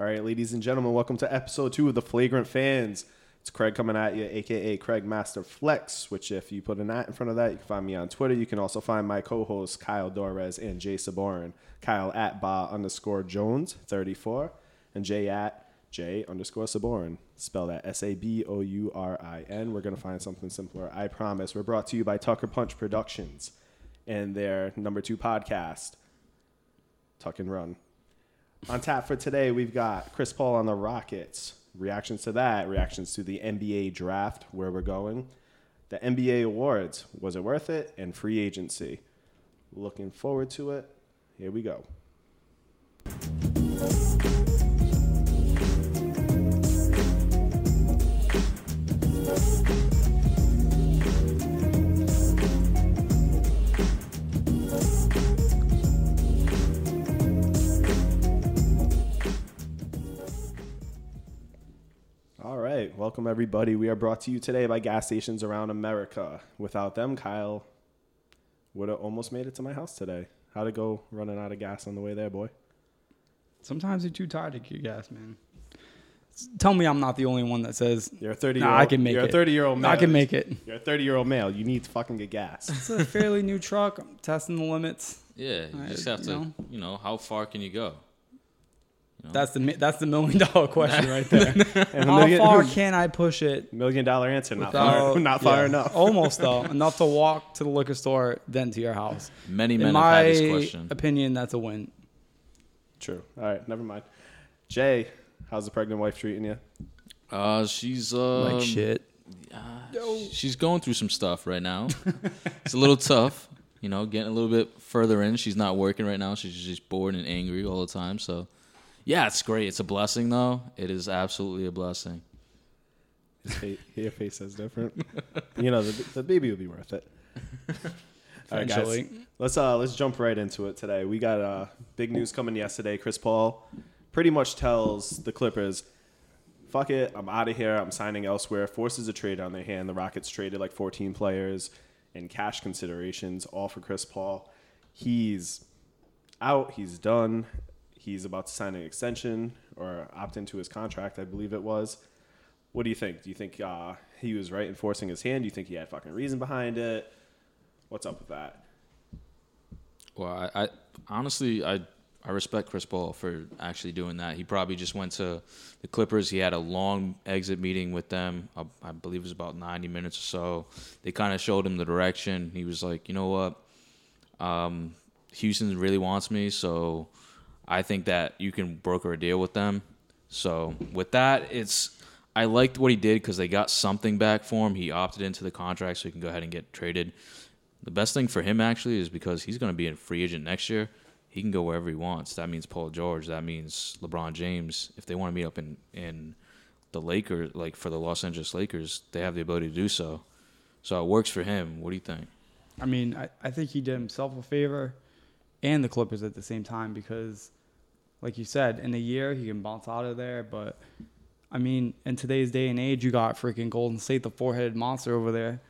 All right, ladies and gentlemen, welcome to episode two of the Flagrant Fans. It's Craig coming at you, aka Craig Master Flex. Which, if you put an at in front of that, you can find me on Twitter. You can also find my co-hosts Kyle Dorez and Jay Saborin. Kyle at ba underscore Jones thirty four, and Jay at J underscore Saborin. Spell that S A B O U R I N. We're gonna find something simpler. I promise. We're brought to you by Tucker Punch Productions and their number two podcast, Tuck and Run. On tap for today, we've got Chris Paul on the Rockets. Reactions to that, reactions to the NBA draft, where we're going, the NBA awards, was it worth it, and free agency. Looking forward to it. Here we go. Right, welcome everybody. We are brought to you today by gas stations around America. Without them, Kyle would have almost made it to my house today. How'd it go running out of gas on the way there, boy? Sometimes you're too tired to get gas, man. S- Tell me I'm not the only one that says You're a 30 Nah, year old. I can make you're it. a 30 year old male. I can make it. You're a 30 year old male. You need to fucking get gas. It's a fairly new truck. I'm testing the limits. Yeah, you I- just have you to, know. you know, how far can you go? You know? That's the that's the million dollar question right there. And How million, far can I push it? million dollar answer. Not without- far. Not far yeah, enough. Almost though, enough to walk to the liquor store, then to your house. Many In men have my had this question. opinion, that's a win. True. All right, never mind. Jay, how's the pregnant wife treating you? Uh, she's uh, like shit. she's going through some stuff right now. it's a little tough, you know, getting a little bit further in. She's not working right now. She's just bored and angry all the time. So, yeah, it's great. It's a blessing, though. It is absolutely a blessing. His fa- your face says different. you know, the, the baby will be worth it. All right, guys. Let's uh let's jump right into it today. We got uh big news coming yesterday. Chris Paul pretty much tells the Clippers, "Fuck it, I'm out of here. I'm signing elsewhere." Forces a trade on their hand. The Rockets traded like 14 players and cash considerations, all for Chris Paul. He's out. He's done. He's about to sign an extension or opt into his contract, I believe it was. What do you think? Do you think uh, he was right in forcing his hand? Do you think he had fucking reason behind it? What's up with that? Well, I, I honestly I I respect Chris Paul for actually doing that. He probably just went to the Clippers. He had a long exit meeting with them. I, I believe it was about 90 minutes or so. They kind of showed him the direction. He was like, you know what, um, Houston really wants me, so I think that you can broker a deal with them. So with that, it's I liked what he did because they got something back for him. He opted into the contract, so he can go ahead and get traded. The best thing for him actually is because he's going to be a free agent next year. He can go wherever he wants. That means Paul George. That means LeBron James. If they want to meet up in in the Lakers, like for the Los Angeles Lakers, they have the ability to do so. So it works for him. What do you think? I mean, I, I think he did himself a favor and the Clippers at the same time because, like you said, in a year he can bounce out of there. But, I mean, in today's day and age, you got freaking Golden State, the four headed monster over there.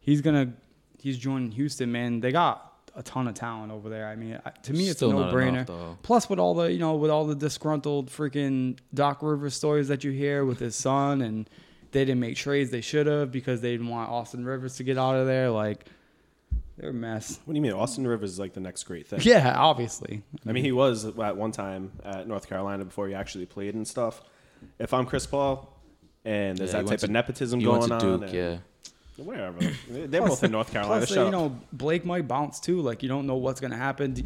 He's to, he's joining Houston, man. They got a ton of talent over there. I mean, to me, it's Still a not no brainer. enough. Plus, with all the, you know, with all the disgruntled freaking Doc Rivers stories that you hear with his son and they didn't make trades they should have because they didn't want Austin Rivers to get out of there. Like, they're a mess. What do you mean? Austin Rivers is like the next great thing. Yeah, obviously. I mean, he was at one time at North Carolina before he actually played and stuff. If I'm Chris Paul and there's Yeah, that he type went of to- nepotism He going went to on, Duke, and yeah. wherever they're both in North uh, Carolina. Plus, Shut you up. know, Blake might bounce too. Like, you don't know what's gonna happen. De-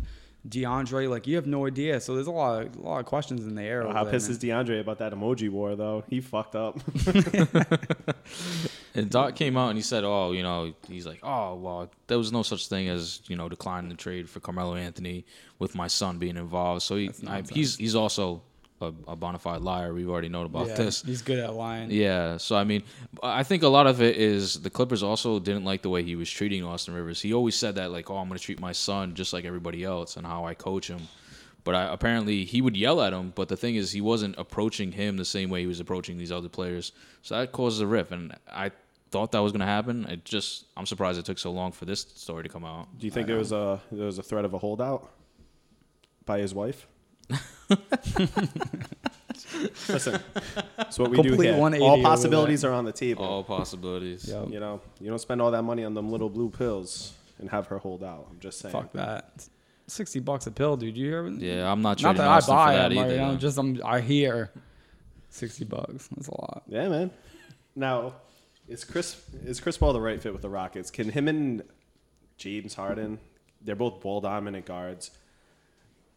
DeAndre, like, you have no idea. So there's a lot, of, a lot of questions in the air. Over how there, pissed man. is DeAndre about that emoji war though? He fucked up. And Doc came out and he said, "Oh, you know, he's like, oh, well, there was no such thing as you know declining the trade for Carmelo Anthony with my son being involved." So he, I, he's he's also a, a bona fide liar. We've already known about Yeah, this. He's good at lying. Yeah, so I mean, I think a lot of it is the Clippers also didn't like the way he was treating Austin Rivers. He always said that like, "Oh, I'm going to treat my son just like everybody else," and how I coach him. But I, apparently, he would yell at him. But the thing is, he wasn't approaching him the same way he was approaching these other players. So that causes a rift, and I thought that was going to happen. It just, I'm surprised it took so long for this story to come out. Do you think there was a there was a threat of a holdout by his wife? Listen, that's what we do Complete here. 180 All over possibilities are on the table. All possibilities. Yo, You know, you don't spend all that money on them little blue pills and have her hold out. I'm just saying. fuck that. Sixty bucks a pill, dude. You hear? Yeah, I'm not Not trading that I Austin buy for that them, like, either. you know, just I'm, I hear sixty bucks. That's a lot. Yeah, man. Now, is Chris is Chris Paul the right fit with the Rockets? Can him and James Harden? They're both ball dominant guards.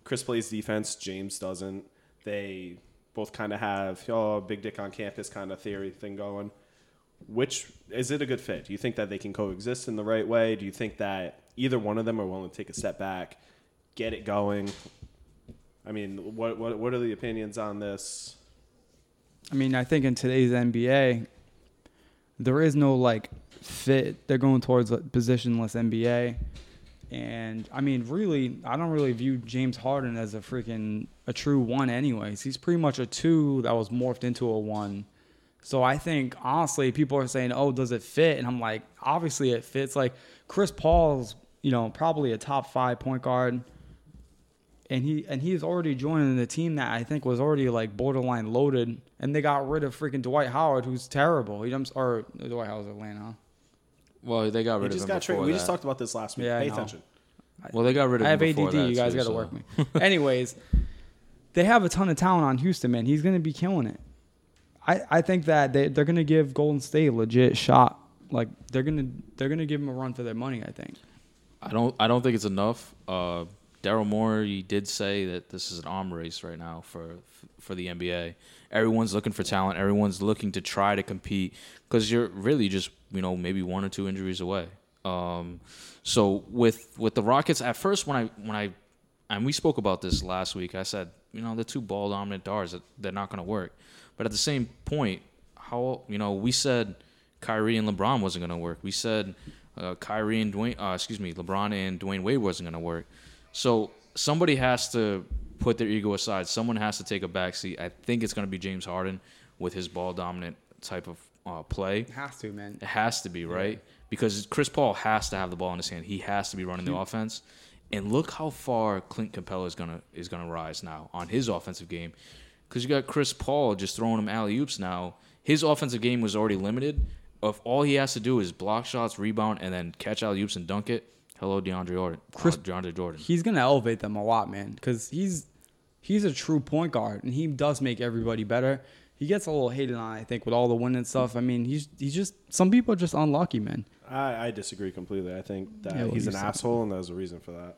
Chris plays defense. James doesn't. They both kind of have oh big dick on campus kind of theory thing going. Which is it a good fit? Do you think that they can coexist in the right way? Do you think that either one of them are willing to take a step back, get it going? I mean, what what what are the opinions on this? I mean, I think in today's NBA, there is no like fit. They're going towards a positionless NBA. And I mean, really, I don't really view James Harden as a freaking a true one anyways. He's pretty much a two that was morphed into a one. So I think honestly, people are saying, "Oh, does it fit?" And I'm like, obviously it fits. Like Chris Paul's, you know, probably a top 5 point guard and he and he's already joining the team that I think was already like borderline loaded, and they got rid of freaking Dwight Howard, who's terrible. He jumps or Dwight Howard's Atlanta. well, they got He rid just of him got before traded. We just talked about this last week. Yeah, Pay know. attention. well, they got rid of him I him have ADD. that You guys got to so. work me. Anyways, they have a ton of talent on Houston, man. He's gonna be killing it. I I think that they they're gonna give Golden State a legit shot. Like they're gonna they're gonna give him a run for their money. I think. I don't. I don't think it's enough. Uh, Daryl Morey did say that this is an arm race right now for for the NBA. Everyone's looking for talent. Everyone's looking to try to compete because you're really just you know maybe one or two injuries away. Um, so with with the Rockets, at first when I when I and we spoke about this last week, I said you know the two ball dominant guards they're not going to work. But at the same point, how you know we said Kyrie and LeBron wasn't going to work. We said uh, Kyrie and Dwyane, uh, excuse me, LeBron and Dwyane Wade wasn't going to work. So somebody has to put their ego aside. Someone has to take a backseat. I think it's going to be James Harden with his ball dominant type of uh, play. It has to, man. It has to be right because Chris Paul has to have the ball in his hand. He has to be running the offense. And look how far Clint Capela is gonna is gonna rise now on his offensive game, because you got Chris Paul just throwing him alley oops now. His offensive game was already limited. If all he has to do is block shots, rebound, and then catch alley oops and dunk it, hello DeAndre Jordan. Chris- uh, DeAndre Jordan. he's gonna elevate them a lot, man, because he's he's a true point guard and he does make everybody better. He gets a little hated on, I think, with all the winning and stuff. I mean, he's he's just some people are just unlucky, man. I, I disagree completely. I think that Yeah, he's an said. asshole, and there's a reason for that.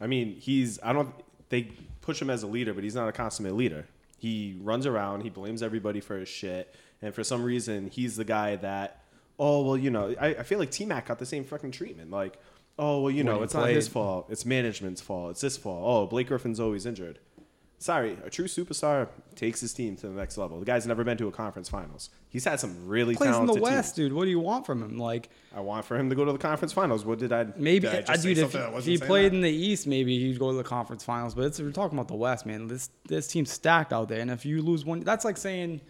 I mean, he's I don't. They push him as a leader, but he's not a consummate leader. He runs around. He blames everybody for his shit, and for some reason, he's the guy that. Oh well, you know, I, I feel like T Mac got the same fucking treatment. Like, oh well, you know, he it's not his fault. It's management's fault. It's his fault. Oh, Blake Griffin's always injured. Sorry, a true superstar takes his team to the next level. The guy's never been to a conference finals. He's had some really Plays in the West, teams. dude. What do you want from him? Like I want for him to go to the conference finals. What did I? maybe did I uh, I, say dude, if, something if wasn't he played that? in the East, maybe he'd go to the conference finals. But it's, we're talking about the West, man. This this team's stacked out there, and if you lose one, that's like saying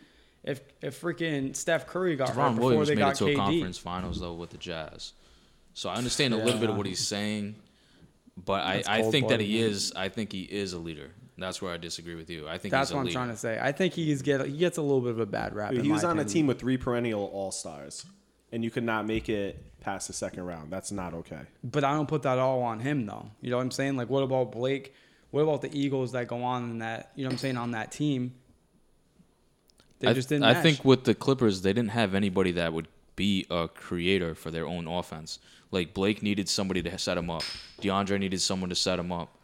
if if freaking Steph Curry got hurt before Williams they made got it to a conference finals though with the Jazz, so I understand a little bit of what he's saying, but I, That's I think that he man. is I think he is a leader. That's where I disagree with you. I think That's he's a what I'm leader. trying to say. I think he's get he gets a little bit of a bad rap. Dude, in he was my on a team with three perennial all stars, and you could not make it past the second round. That's not okay. But I don't put that all on him though. You know what I'm saying? Like what about Blake? What about the Eagles that go on in that you know what I'm saying on that team? They I, just didn't I mesh. think with the Clippers, they didn't have anybody that would be a creator for their own offense. Like Blake needed somebody to set him up. DeAndre needed someone to set him up.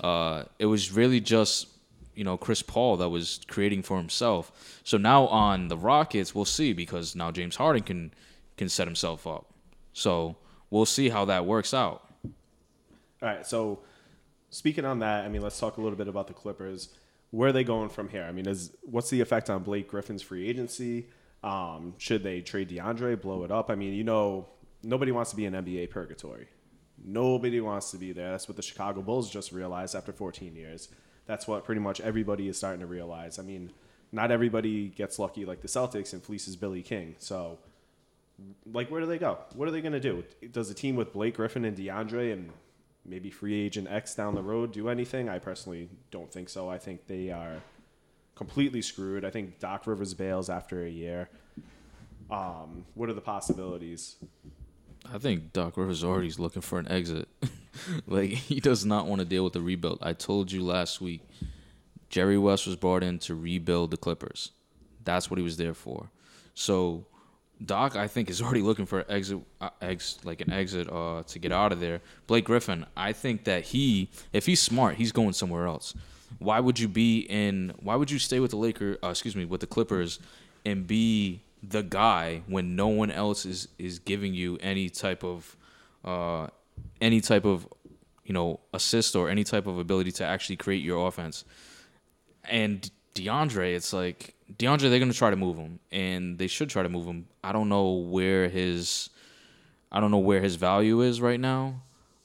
Uh, it was really just you know Chris Paul that was creating for himself. So now on the Rockets, we'll see because now James Harden can can set himself up. So we'll see how that works out. All right. So speaking on that, I mean, let's talk a little bit about the Clippers. Where are they going from here? I mean, is what's the effect on Blake Griffin's free agency? Um, should they trade DeAndre, blow it up? I mean, you know, nobody wants to be in NBA purgatory. Nobody wants to be there. That's what the Chicago Bulls just realized after 14 years. That's what pretty much everybody is starting to realize. I mean, not everybody gets lucky like the Celtics and fleeces Billy King. So, like, where do they go? What are they going to do? Does a team with Blake Griffin and DeAndre and maybe free agent X down the road do anything? I personally don't think so. I think they are completely screwed. I think Doc Rivers bails after a year. Um, what are the possibilities? I think Doc Rivers already is looking for an exit. like he does not want to deal with the rebuild. I told you last week, Jerry West was brought in to rebuild the Clippers. That's what he was there for. So Doc, I think, is already looking for an exit, uh, ex, like an exit uh, to get out of there. Blake Griffin, I think that he, if he's smart, he's going somewhere else. Why would you be in? Why would you stay with the Lakers? Uh, excuse me, with the Clippers, and be the guy when no one else is is giving you any type of, uh, any type of, you know, assist or any type of ability to actually create your offense. And DeAndre, it's like DeAndre, they're gonna try to move him, and they should try to move him. I don't know where his, I don't know where his value is right now.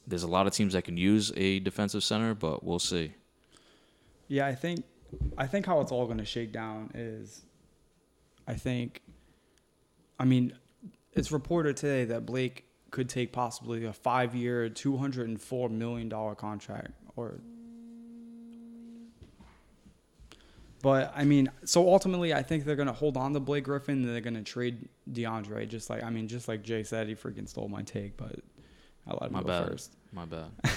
There's a lot of teams that can use a defensive center, but we'll see. Yeah, I think I think how it's all going to shake down is I think I mean, it's reported today that Blake could take possibly a 5-year, 204 million dollar contract or But I mean, so ultimately, I think they're gonna hold on to Blake Griffin. and They're gonna trade DeAndre, just like I mean, just like Jay said, he freaking stole my take, but I let him My go bad. first. My bad.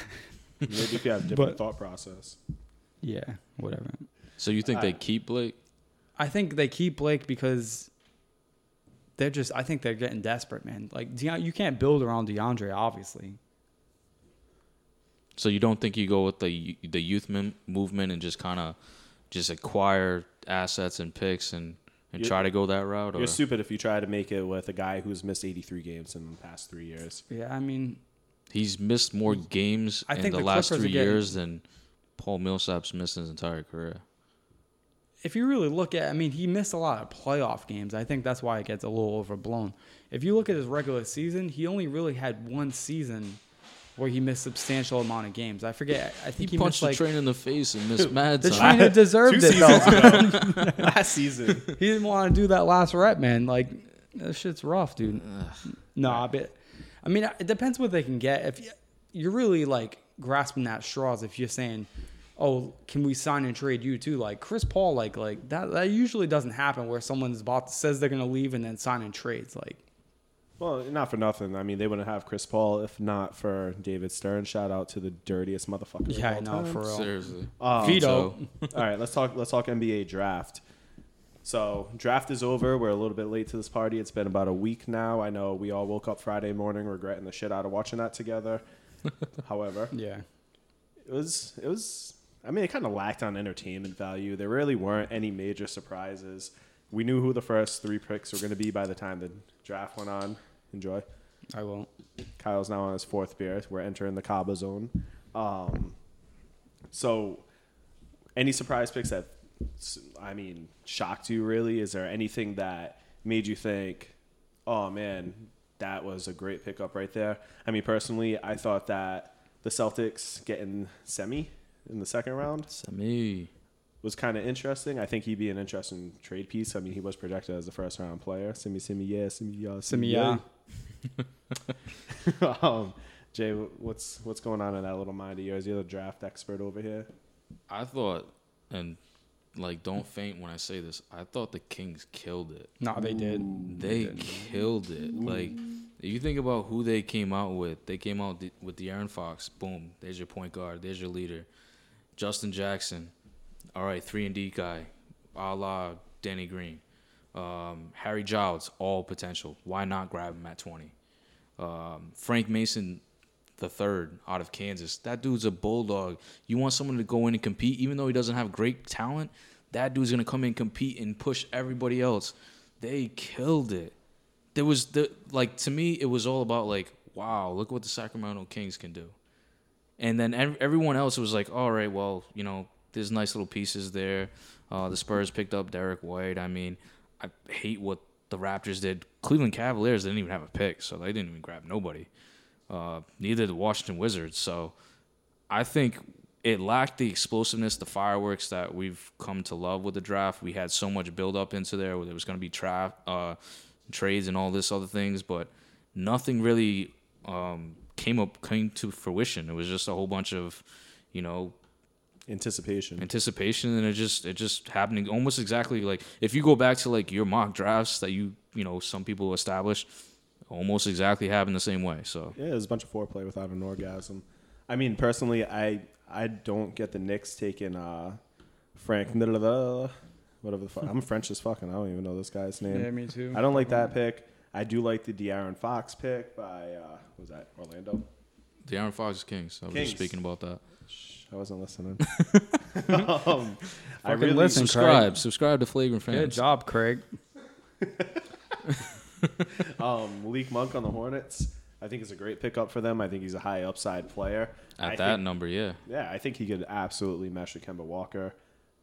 Maybe if you have a different But- thought process. Yeah, whatever. So you think they keep Blake? I think they keep Blake because they're just. I think they're getting desperate, man. Like Deion, you can't build around DeAndre, obviously. So you don't think you go with the the youth mem- movement and just kind of just acquire assets and picks and and You- try to go that route? Or You're stupid if you try to make it with a guy who's missed 83 games in the past three years. Yeah, I mean, he's missed more games I in think the, the last three are getting- years than Paul Millsap's missed his entire career. If you really look at, I mean, he missed a lot of playoff games. I think that's why it gets a little overblown. If you look at his regular season, he only really had one season where he missed substantial amount of games. I forget. I think he, punched missed the like train in the face and missed mad the time. trainer deserved Two it seasons though. last season. he didn't want to do that last rep, man. Like that shit's rough, dude. No, but I mean, it depends what they can get. If you, you're really like grasping at straws, if you're saying, "Oh, can we sign and trade you too?" Like Chris Paul, like like that. That usually doesn't happen where someone's about to, says they're gonna leave and then sign and trades. Like Well, not for nothing. I mean, they wouldn't have Chris Paul if not for David Stern. Shout out to the dirtiest motherfucker. of Yeah, I know, time. for real. Seriously. Um, Vito. So, All right, let's talk. Let's talk NBA draft. So draft is over. We're a little bit late to this party. It's been about a week now. I know we all woke up Friday morning regretting the shit out of watching that together. However, yeah, it was it was. I mean, it kind of lacked on entertainment value. There really weren't any major surprises. We knew who the first three picks were going to be by the time the draft went on. Enjoy. I won't. Kyle's now on his fourth beer. We're entering the Cabo zone. Um, so, any surprise picks that, I mean, shocked you really? Is there anything that made you think, oh man, that was a great pickup right there? I mean, personally, I thought that the Celtics getting semi in the second round Semi. was kind of interesting. I think he'd be an interesting trade piece. I mean, he was projected as a first round player. Simi, simi, yeah, simi, yeah, Simi, yeah. um, Jay, what's what's going on in that little mind of yours? You're the draft expert over here. I thought, and like, don't faint when I say this. I thought the Kings killed it. No, they did. They did. killed it. Like, if you think about who they came out with, they came out th- with De'Aaron Fox. Boom. There's your point guard. There's your leader. Justin Jackson. All right, three and D guy, a la Danny Green. Um, Harry Giles, all potential. Why not grab him at 20? Um, Frank Mason, the third out of Kansas. That dude's a bulldog. You want someone to go in and compete, even though he doesn't have great talent. That dude's gonna come in, compete, and push everybody else. They killed it. There was the like to me, it was all about like, wow, look what the Sacramento Kings can do. And then ev- everyone else was like, all right, well, you know, there's nice little pieces there. Uh, the Spurs picked up Derek White. I mean, I hate what the Raptors did. Cleveland Cavaliers didn't even have a pick, so they didn't even grab nobody. Uh, neither the Washington Wizards. So I think it lacked the explosiveness, the fireworks that we've come to love with the draft. We had so much build up into there there was going to be tra- uh, trades and all this other things, but nothing really um, came up came to fruition. It was just a whole bunch of, you know, anticipation. anticipation and it just it just happening almost exactly like if you go back to like your mock drafts that you you know some people established almost exactly happened the same way so Yeah, it was a bunch of foreplay without an orgasm. I mean, personally, I I don't get the Knicks taking uh, Frank whatever the fuck. I'm French as fuck, and I don't even know this guy's name. Yeah, me too. I don't like that pick. I do like the De'Aaron Fox pick by uh, what was that Orlando? the Aaron Fox is Kings I was Kings. just speaking about that Shh, I wasn't listening. um, I really listen. subscribe subscribe to flagrant fans Good job, Craig. um, Malik Monk on the Hornets. I think is a great pickup for them. I think he's a high upside player. at I that think- number yeah Yeah, I think he could absolutely mesh with Kemba Walker.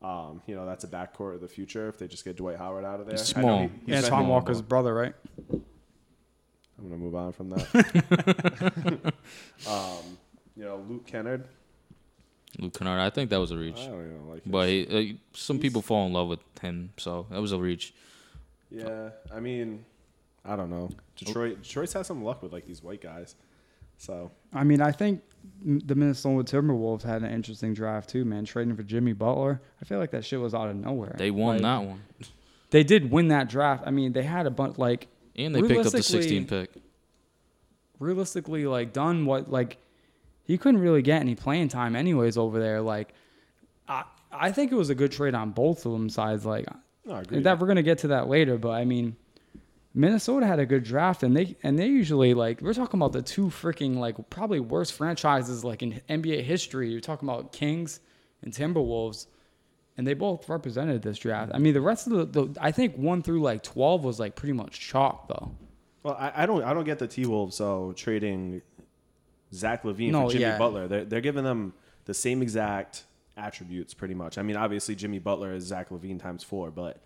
Um, you know, that's a backcourt of the future if they just get Dwight Howard out of there. He's I know small. he- he's Antoine been- Walker's brother, right? I'm gonna move on from that. um, you know, Luke Kennard. Luke Kennard I think that was a reach don't even like but he, uh, some people fall in love with him so that was a reach yeah, I mean, I don't know. Detroit, Detroit's had some luck with like these white guys. So I mean, I think the Minnesota Timberwolves had an interesting draft too, man. Trading for Jimmy Butler, I feel like that shit was out of nowhere. they won Like, that one They did win that draft. I mean, they had a bunch like and they picked up the Realistically- 16 pick realistically like done what like he couldn't really get any playing time anyways over there. Like I I think it was a good trade on both of them sides. Like no, I agree. that we're gonna get to that later, but I mean Minnesota had a good draft and they and they usually like we're talking about the two freaking like probably worst franchises like in NBA history. You're talking about Kings and Timberwolves. And they both represented this draft. I mean, the rest of the, the I think one through like twelve was like pretty much chalk though. well, I, I don't, I don't get the T Wolves so trading Zach LaVine No, for Jimmy yeah. Butler. They're they're giving them the same exact attributes, pretty much. I mean, obviously Jimmy Butler is Zach LaVine times four, but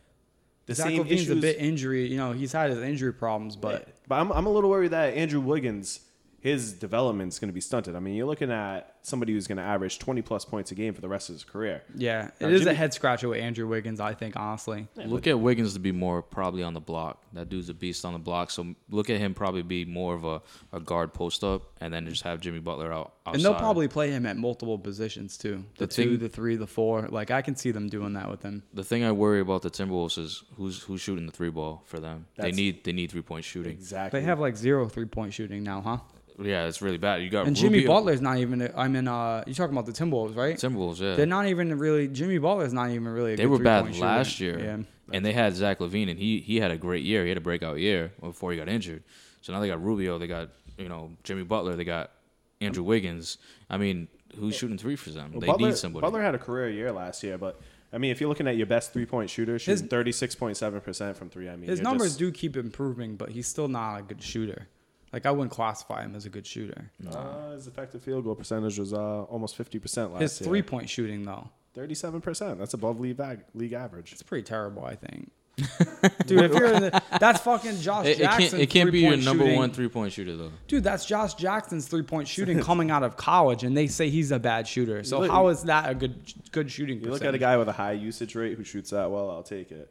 the Zach same LaVine's issues. a bit injury. You know, he's had his injury problems, but But but I'm I'm a little worried that Andrew Wiggins his development's going to be stunted. I mean, you're looking at somebody who's going to average 20 plus points a game for the rest of his career. yeah, it Now, is a head scratcher with Andrew Wiggins. I think honestly. Look at Wiggins to be more probably on the block. That dude's a beast on the block. So look at him probably be more of a, a guard post up, and then just have Jimmy Butler out. Outside. And they'll probably play him at multiple positions too. The, The two, thing- the three, the four. Like I can see them doing that with him. The thing I worry about the Timberwolves is who's who's shooting the three ball for them. That's- they need they need three point shooting. Exactly. They have like zero three point shooting now, huh? Yeah, it's really bad. You got And Jimmy Rubio- Butler's not even. I mean, uh, you talking about the Timberwolves, right? Timberwolves. Yeah, They're not even really. Jimmy Butler's not even really. A They good were bad three-point shooter. last year, Yeah. and they had Zach LaVine, and he he had a great year. He had a breakout year before he got injured. So now they got Rubio, they got you know Jimmy Butler, they got Andrew Wiggins. I mean, who's shooting three for them? Well, they Butler, need somebody. Butler had a career year last year, but I mean, if you're looking at your best three point shooter, His- shooting 36.7% from three, I mean, His numbers just- do keep improving, but he's still not a good shooter. Like I wouldn't classify him as a good shooter. Uh, his effective field goal percentage was uh, almost 50% last His year. three point shooting though, 37%. That's above league, ag- league average. it's pretty terrible. I think. Dude, if you're in the, that's fucking Josh It, it Jackson. can't it can't be your number shooting. one three point shooter though. Dude, that's Josh Jackson's three point shooting coming out of college, and they say he's a bad shooter. So look- how is that a good good shooting? You look at a guy with a high usage rate who shoots that well, I'll take it.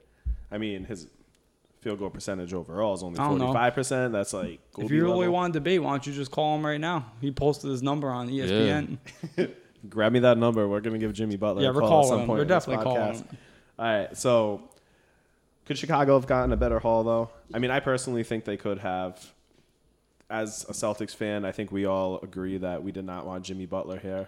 I mean, his field goal percentage overall is only I don't know. 45%. That's like If you really level. want to debate, why don't you just call him right now? He posted his number on ESPN. Grab me that number. We're going to give Jimmy Butler Yeah, a we're call at calling some him. point We're in this definitely calling podcast. him. All right. So, could Chicago have gotten a better haul, though? I mean, I personally think they could have. As a Celtics fan, I think we all agree that we did not want Jimmy Butler here.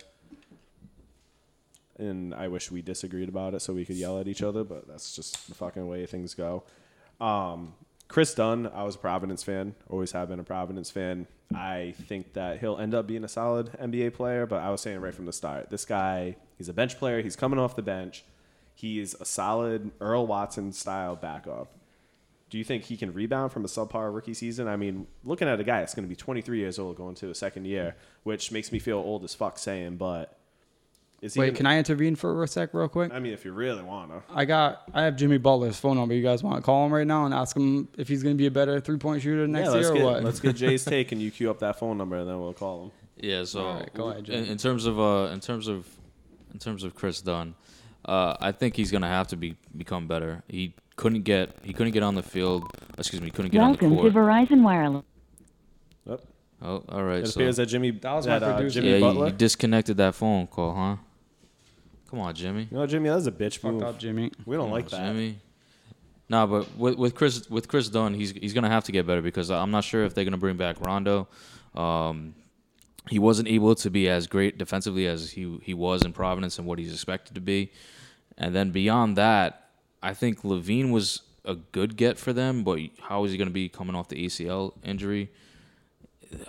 And I wish we disagreed about it so we could yell at each other, but that's just the fucking way things go. Um, Kris Dunn, I was a Providence fan, always have been a Providence fan. I think that he'll end up being a solid NBA player, but I was saying right from the start, this guy, he's a bench player. He's coming off the bench. He's a solid Earl Watson style backup. Do you think he can rebound from a subpar rookie season? I mean, looking at a guy that's going to be 23 years old going to a second year, which makes me feel old as fuck saying, but is he? Wait, gonna- can I intervene for a sec, real quick? I mean, if you really want to. I got, I have Jimmy Butler's phone number. You guys want to call him right now and ask him if he's going to be a better three point shooter next yeah, let's year get, or what? let's get Jay's take and you queue up that phone number and then we'll call him. Yeah, so All right, go ahead, in, Jay. in terms of uh, in terms of in terms of Kris Dunn, uh, I think he's gonna have to be become better. He couldn't get he couldn't get on the field. Excuse me, he couldn't get Welcome on the court. Welcome to Verizon Wireless. Oh, all right. it So appears that Jimmy That was my that, uh, producer. Jimmy yeah, you, Butler. you disconnected that phone call, huh? Come on, Jimmy. You know, Jimmy, that's a bitch Fuck move. up, Jimmy. We don't Come like on, that. Jimmy. Nah, but with, with Chris with Kris Dunn, he's he's gonna have to get better because I'm not sure if they're gonna bring back Rondo. Um, he wasn't able to be as great defensively as he he was in Providence and what he's expected to be. And then beyond that, I think LaVine was a good get for them, but how is he going to be coming off the ACL injury?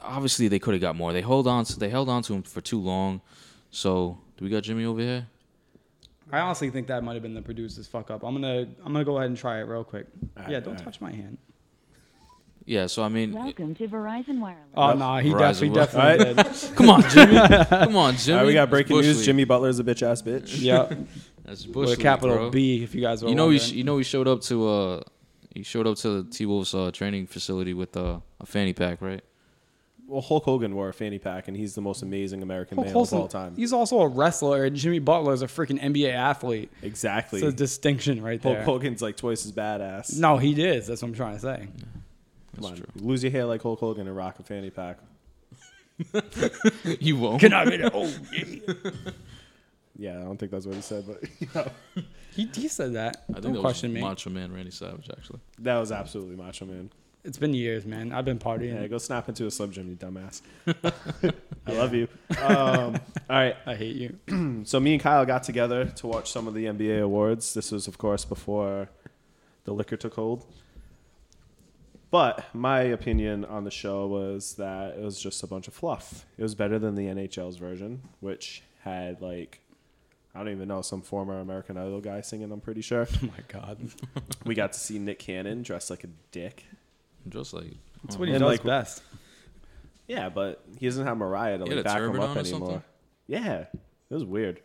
Obviously, they could have got more. They hold on. To, they held on to him for too long. So, do we got Jimmy over here? I honestly think that might have been the producer's fuck up. I'm gonna I'm gonna go ahead and try it real quick. Alright, yeah, don't alright. touch my hand. Yeah. So I mean, Welcome to Verizon Wireless. Oh Yep. no, he Verizon definitely will. definitely did. come on, Jimmy. come on, Jimmy. All right, we got breaking Bush news. League. Jimmy Butler's a bitch ass bitch. yeah, That's Bush with a League, capital bro. B. If you guys were You know he wondering. sh- you know he showed up to uh he showed up to the T Wolves uh, training facility with uh, a fanny pack, right? Well, Hulk Hogan wore a fanny pack, and he's the most amazing American Hulk man Hogan- of all time. He's also a wrestler, and Jimmy Butler is a freaking NBA athlete. Exactly. It's a distinction right Hulk there. Hogan's like twice as badass. No, he is. That's what I'm trying to say. Come That's on, true. lose your hair like Hulk Hogan and rock a fanny pack. you won't. Can I get it? Oh yeah. Yeah, I don't think that's what he said, but you know, He, he said that. I think Don't that question was me. Macho Man Randy Savage actually. that was absolutely Macho Man. It's been years, man. I've been partying. Yeah, go snap into a Slim Jim, you dumbass. I love you. Um, all right, I hate you. so me and Kyle got together to watch some of the NBA awards. This was, of course, before the liquor took hold. But my opinion on the show was that it was just a bunch of fluff. It was better than the NHL's version, which had like I don't even know some former American Idol guy singing. I'm pretty sure. Oh my god. we got to see Nick Cannon dressed like a dick. Just like That's oh, what he And, does like, best. Yeah, but he doesn't have Mariah to He like a back him turban up on or anymore. Yeah, it was weird.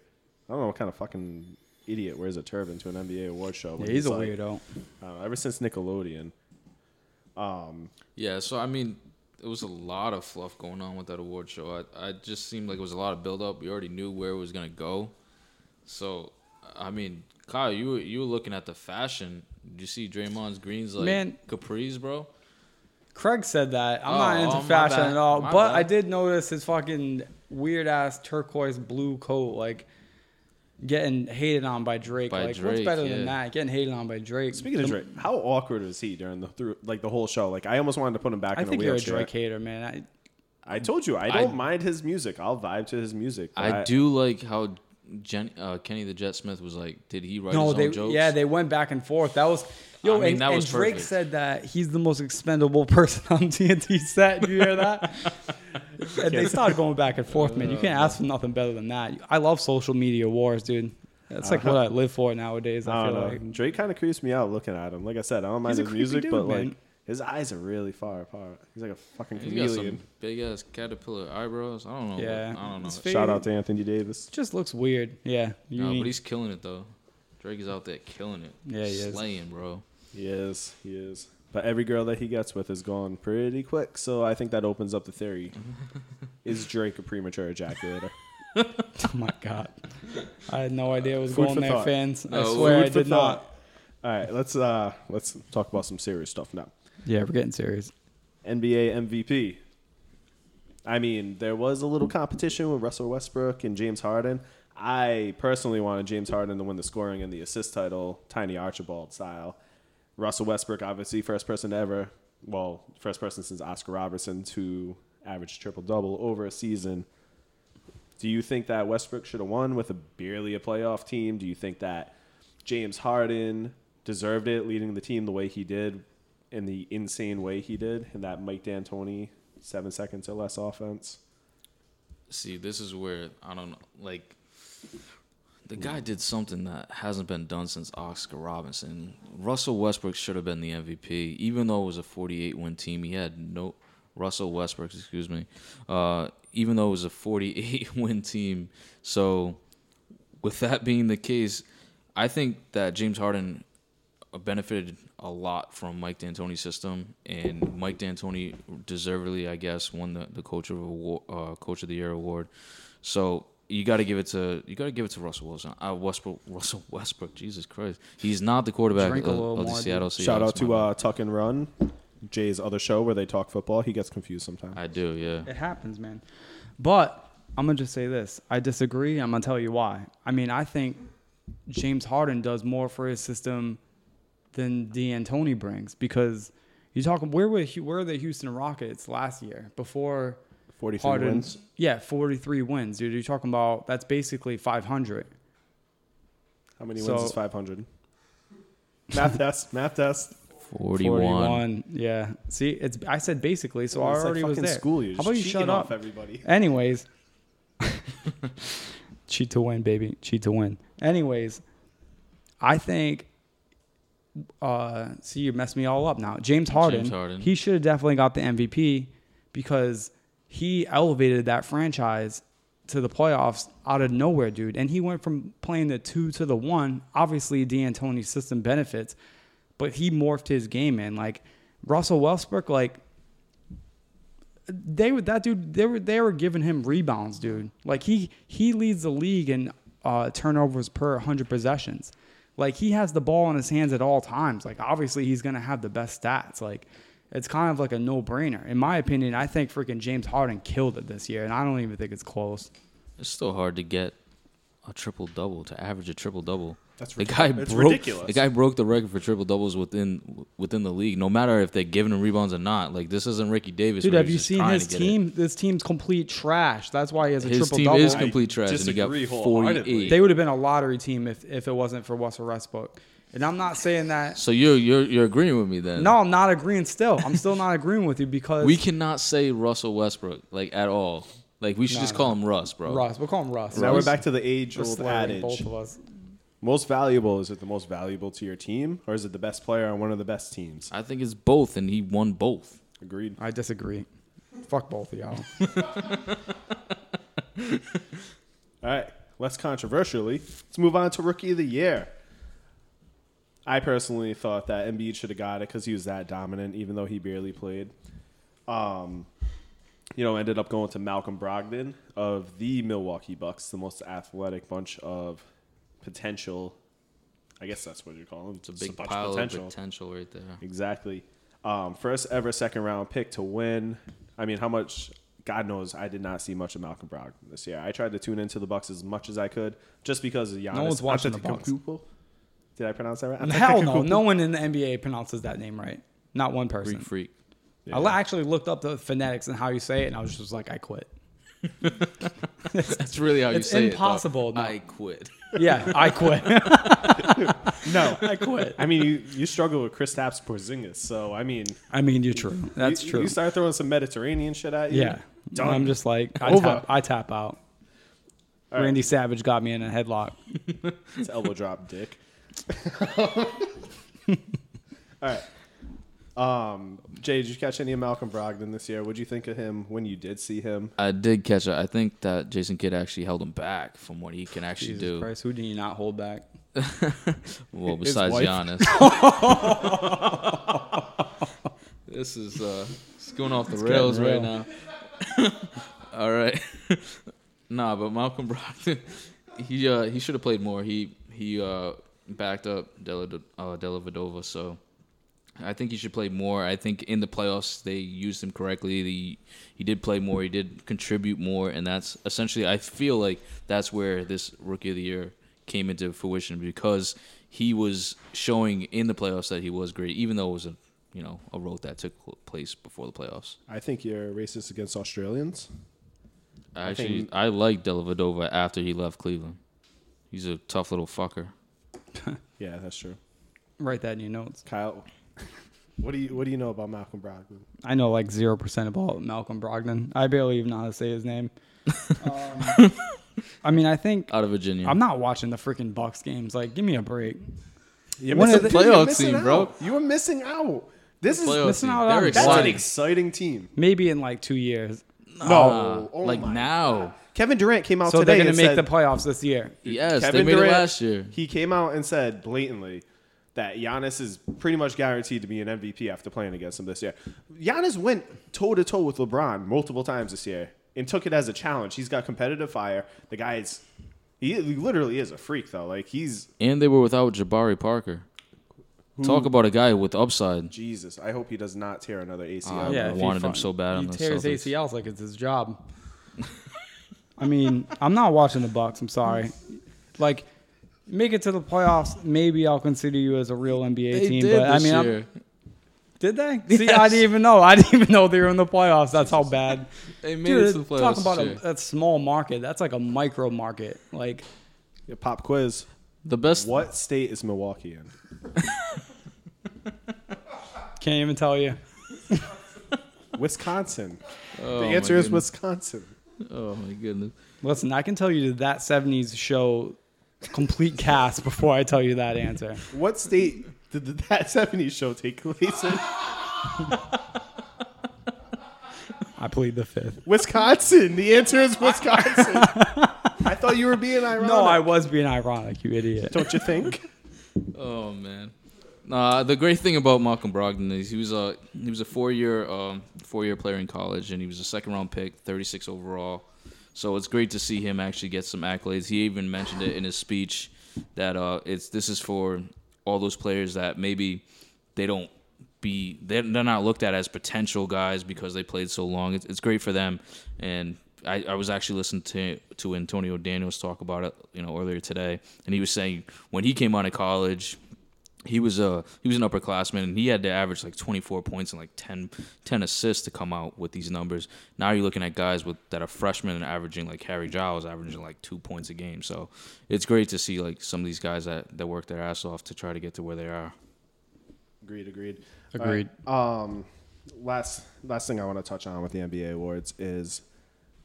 I don't know what kind of fucking idiot wears a turban to an NBA award show. Yeah, when he's a like- weirdo. I don't know, ever since Nickelodeon. Um, Yeah, so I mean, it was a lot of fluff going on with that award show. I, I just seemed like it was a lot of build up. We already knew where it was gonna go. So, I mean, Kyle, you were you were looking at the fashion. Did you see Draymond's greens like Man. capris, bro? Craig said that. I'm Oh, not into oh, fashion bad. at all, My but bad. I did notice his fucking weird ass turquoise blue coat, like getting hated on by Drake. By like, what's better yeah. than that? Getting hated on by Drake. speaking of Drake, how awkward was he during the through like the whole show? Like I almost wanted to put him back I in think a you're a. Drake hater, man. I I told you I I- don't mind his music. I'll vibe to his music. but I do like how Jen, uh, Kenny the Jet Smith was like, did he write no, his they own jokes? yeah they went back and forth. That was yo, I mean, and, that and Drake perfect. said that he's the most expendable person on TNT set. Did you hear that? and they started going back and forth, man. You can't uh, ask for nothing better than that. I love social media wars, dude. That's like what uh-huh. I live for nowadays. I, I feel know. like. Drake kind of creeps me out looking at him. Like I said, I don't mind his music, dude, but man. like his eyes are really far apart. He's like a fucking He's got chameleon. some big ass caterpillar eyebrows. I don't know. Yeah. I don't know. Shout out to Anthony Davis. just looks weird. Yeah. No, unique. but he's killing it though. Drake is out there killing it. Yeah, he is. slaying, bro. He is. He is. But every girl that he gets with is gone pretty quick. So I think that opens up the theory: is Drake a premature ejaculator? oh my god. I had no idea it was Food going for there, thought. fans. I No, swear I Food for did not. thought. All right, let's uh let's talk about some serious stuff now. Yeah, we're getting serious. NBA MVP. I mean, there was a little competition with Russell Westbrook and James Harden. I personally wanted James Harden to win the scoring and the assist title, Tiny Archibald style. Russell Westbrook, obviously, first person ever, well, first person since Oscar Robertson to average triple double over a season. Do you think that Westbrook should have won with a barely a playoff team? Do you think that James Harden deserved it, leading the team the way he did, in the insane way he did, in that Mike D'Antoni seven seconds or less offense? See, this is where I don't know. Like, the guy did something that hasn't been done since Oscar Robinson. Russell Westbrook should have been the MVP, even though it was a 48 win team. He had no Russell Westbrook, excuse me. Uh, even though it was a 48 win team, so with that being the case, I think that James Harden benefited a lot from Mike D'Antoni's system, and Mike D'Antoni deservedly, I guess, won the, the coach of award, uh, coach of the year award. So you got to give it to you got to give it to Russell Wilson, uh, Westbrook, Russell Westbrook. Jesus Christ, he's not the quarterback of, of the more, dude. Seattle Seahawks. Shout out to uh, Tuck and Run, Jay's other show where they talk football. He gets confused sometimes. I do, yeah. It happens, man. But I'm gonna just say this. I disagree. I'm gonna tell you why. I mean, I think James Harden does more for his system than D'Antoni brings because you talk where were where were the Houston Rockets last year before 43 Harden? wins. Yeah, 43 wins, dude. You're talking about that's basically 500. How many wins is 500? Math test. Math test. 41. 41. Yeah. See, it's I said basically, so I It's like already was there. School. You're How about you shut off up? everybody. Anyways, cheat to win, baby. Cheat to win. Anyways, I think. Uh, see, you messed me all up now. James Harden. Harden. He should have definitely got the MVP because he elevated that franchise to the playoffs out of nowhere, dude. And he went from playing the two to the one. Obviously, D'Antoni's system benefits, but he morphed his game in. Like Russell Westbrook, like they would that dude they were they were giving him rebounds, dude. Like he he leads the league in uh, turnovers per 100 possessions. Like he has the ball in his hands at all times. Like obviously he's gonna have the best stats. Like it's kind of like a no brainer. In my opinion, I think freaking James Harden killed it this year, and I don't even think it's close. It's still hard to get a triple double to average a triple double. That's the guy it's broke. ridiculous. The guy broke the record for triple doubles within within the league. No matter if they're giving him rebounds or not. Like this isn't Ricky Davis. Dude, have you seen his to get team? This team's complete trash. That's why he has a It. His triple team double. is complete trash, and he got disagree forty wholeheartedly. eight. They would have been a lottery team if, if it wasn't for Russell Westbrook. And I'm not saying that. So you're you're you're agreeing with me then? No, I'm not agreeing. Still, I'm still not agreeing with you because we cannot say Russell Westbrook like at all. Like we should No, just no. call him Russ, bro. Russ. We'll call him Russ. Now we're back to the age-old slurring both adage. of us. Most valuable is it the most valuable to your team, or is it the best player on one of the best teams? I think it's both, and he won both. Agreed. I disagree. Fuck both of y'all. All right, less controversially, let's move on to rookie of the year. I personally thought that Embiid should have got it because he was that dominant, even though he barely played. Um, you know, ended up going to Malcolm Brogdon of the Milwaukee Bucks, the most athletic bunch of potential. I guess that's what you call them. It's a big pile of potential potential right there. Exactly. Um, first ever second round pick to win. I mean, how much? God knows, I did not see much of Malcolm Brogdon this year. I tried to tune into the Bucks as much as I could, just because of Giannis. No one's watching the Bucks. Antetokounmpo. Did I pronounce that right? Hell no. No one in the NBA pronounces that name right. Not one person. Freak, freak. Yeah. I actually looked up the phonetics and how you say it, and I was just like, I quit. That's really how you It's say impossible, it. though. no. I quit. Yeah, I quit. No, I quit. I mean you you struggle with Kristaps Porzingis, so I mean I mean, you're true. That's you, true. You start throwing some Mediterranean shit at you. yeah. done. I'm just like, I Over. tap, I tap out. All right. Randy Savage got me in a headlock. It's elbow drop, dick. All right. Um, Jay, did you catch any of Malcolm Brogdon this year? What'd you think of him when you did see him? I did catch it. I think that Jason Kidd actually held him back from what he can actually Jesus do. Christ, who did you not hold back? Well, His besides wife. Giannis. this is uh it's going off the getting rails right now. All right. nah, but Malcolm Brogdon, he uh he should have played more. He he uh backed up Della uh, Dellavedova, so I think he should play more. I think in the playoffs they used him correctly. The, he did play more. He did contribute more, and that's essentially. I feel like that's where this rookie of the year came into fruition because he was showing in the playoffs that he was great, even though it was a you know a road that took place before the playoffs. I think you're racist against Australians. I I think- I like Dellavedova after he left Cleveland. He's a tough little fucker. Yeah, that's true. Write that in your notes. Kyle, what do you what do you know about Malcolm Brogdon? I know like zero percent about Malcolm Brogdon. I barely even know how to say his name. Um, I mean, I think Out of Virginia. I'm not watching the freaking Bucks games. Like, give me a break. You're One missing, the- Playoff missing team, bro. out. You were missing out. This is missing team. out They're on- that's an exciting. exciting team. Maybe in like two years. No, Nah, oh like my now. Kevin Durant came out So today they're gonna make said, the playoffs this year. Yes, they Kevin made Durant, it last year. He came out and said blatantly that Giannis is pretty much guaranteed to be an MVP after playing against him this year. Giannis went toe to toe with LeBron multiple times this year and took it as a challenge. He's got competitive fire. The guy's he literally is a freak though. Like he's And they were without Jabari Parker. Talk about a guy with upside. Jesus. I hope he does not tear another ACL. Uh, yeah, I if he wanted him fun- so bad He on the tears Celtics. ACLs like it's his job. I mean, I'm not watching the Bucks. I'm sorry. Like, make it to the playoffs. Maybe I'll consider you as a real NBA They team. did but I this mean, I'm- year. did they? See, I didn't even know. I didn't even know they were in the playoffs. That's how bad. They made it to the playoffs. talk about a, year. a small market. That's like a micro market. Like, Yeah, pop quiz. the best. What state is Milwaukee in? can't even tell you. Wisconsin. Oh, the answer is goodness. Wisconsin. Oh my goodness. Listen, I can tell you that 70s show complete cast before I tell you that answer. What state did the, that 70s show take place in? I plead the fifth. Wisconsin. The answer is Wisconsin. I thought you were being ironic. No, I was being ironic, you idiot. Don't you think? Oh man. Nah, the great thing about Malcolm Brogdon is he was a he was a four year um, four year player in college and he was a second round pick, 36 overall. So it's great to see him actually get some accolades. He even mentioned it in his speech that uh, it's this is for all those players that maybe they don't be they're, they're not looked at as potential guys because they played so long. It's, it's great for them, and I, I was actually listening to to Antonio Daniels talk about it, you know, earlier today, and he was saying when he came out of college, he was a he was an upperclassman and he had to average like 24 points and like 10, 10 assists to come out with these numbers. Now you're looking at guys with that are freshmen and averaging like Harry Giles averaging like two points a game. So it's great to see like some of these guys that, that work their ass off to try to get to where they are. Agreed, agreed. Agreed. All right, Um, last last thing I want to touch on with the NBA awards is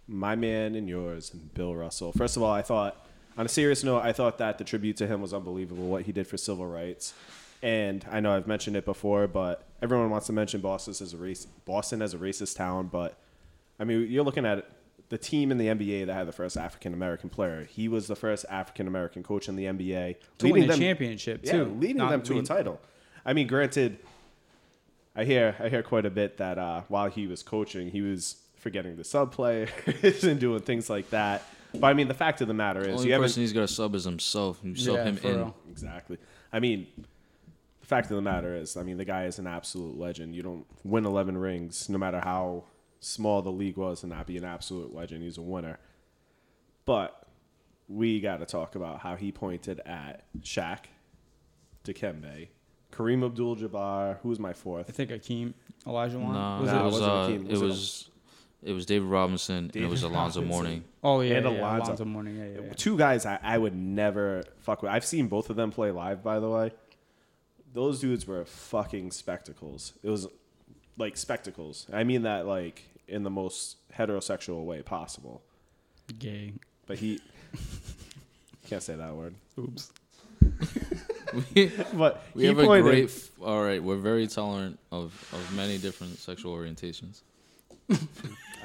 my man and yours, and Bill Russell. First of all, I thought, on a serious note, I thought that the tribute to him was unbelievable. What he did for civil rights, and I know I've mentioned it before, but everyone wants to mention Boston as a race, Boston as a racist town. But I mean, you're looking at the team in the NBA that had the first African American player. He was the first African American coach in the NBA, To win a championship, yeah, too. leading Not them to a title. I mean, granted, I hear I hear quite a bit that uh, while he was coaching, he was forgetting the sub players and doing things like that. But I mean, the fact of the matter The is, only you person he's got to sub is himself. You sub Yeah, him in. real. exactly. I mean, the fact of the matter is, I mean, the guy is an absolute legend. You don't win eleven rings, no matter how small the league was, and not be an absolute legend. He's a winner. But we got to talk about how he pointed at Shaq, Dikembe, Kareem Abdul-Jabbar. Who was my fourth? I fourth? think Akeem Olajuwon. No, was it No, it? it was wasn't uh, Hakeem. it Was it- was it was David Robinson and it was Alonzo Robinson. Mourning. Oh yeah, and yeah, Alonzo. Alonzo Mourning. Yeah, yeah, yeah. Two guys I, I would never fuck with. I've seen both of them play live, by the way. Those dudes were fucking spectacles. It was like spectacles. I mean that like in the most heterosexual way possible. Gay. But he can't say that word. Oops. we But we he have a pointed. great. f- All right, we're very tolerant of of many different sexual orientations.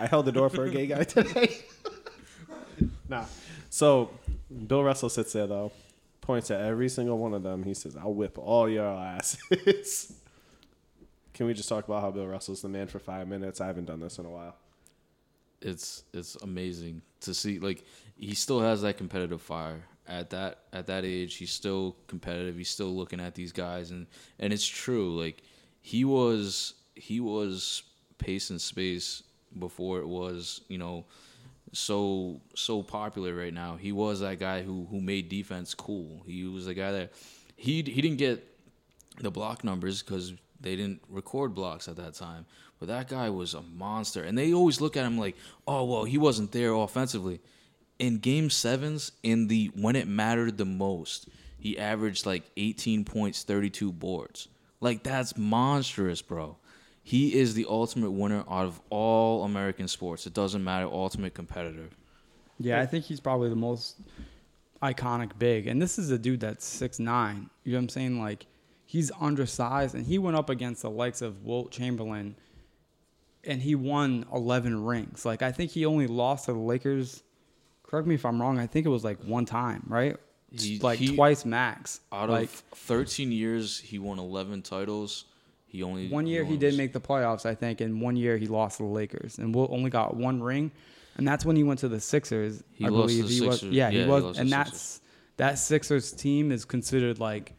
I held the door for a gay guy today. nah. So Bill Russell sits there though, points at every single one of them. He says, "I'll whip all your asses." Can we just talk about how Bill Russell's the man for five minutes? I haven't done this in a while. It's it's amazing to see. Like he still has that competitive fire at that at that age. He's still competitive. He's still looking at these guys, and and it's true. Like he was he was pace and space before it was you know so so popular right now. He was that guy who who made defense cool. He was the guy that he he didn't get the block numbers because they didn't record blocks at that time. But that guy was a monster, and they always look at him like, oh well, he wasn't there offensively. In game sevens, in the when it mattered the most, he averaged like 18 points, 32 boards. Like that's monstrous, bro. He is the ultimate winner out of all American sports. It doesn't matter, ultimate competitor. Yeah, I think he's probably the most iconic big. And this is a dude that's six nine. You know what I'm saying? Like he's undersized and he went up against the likes of Wilt Chamberlain and he won 11 rings. Like I think he only lost to the Lakers. Correct me if I'm wrong. I think it was like one time, right? He- like he- twice max. Out like of 13 years, he won 11 titles. He only one year he did make the playoffs, I think, and one year he lost to the Lakers, and Wilt only got one ring, and that's when he went to the Sixers. He I lost to believe the he was. Yeah, Yeah, he he was, lost and that's that Sixers team is considered like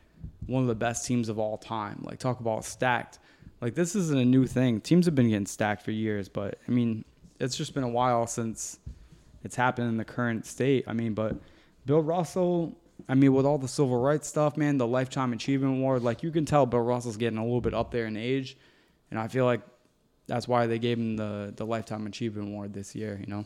one of the best teams of all time. Like talk about stacked. Like this isn't a new thing. Teams have been getting stacked for years, but I mean, it's just been a while since it's happened in the current state. I mean, but Bill Russell, I mean, with all the civil rights stuff, man, the lifetime achievement award, like you can tell Bill Russell's getting a little bit up there in age, and I feel like that's why they gave him the the lifetime achievement award this year. You know,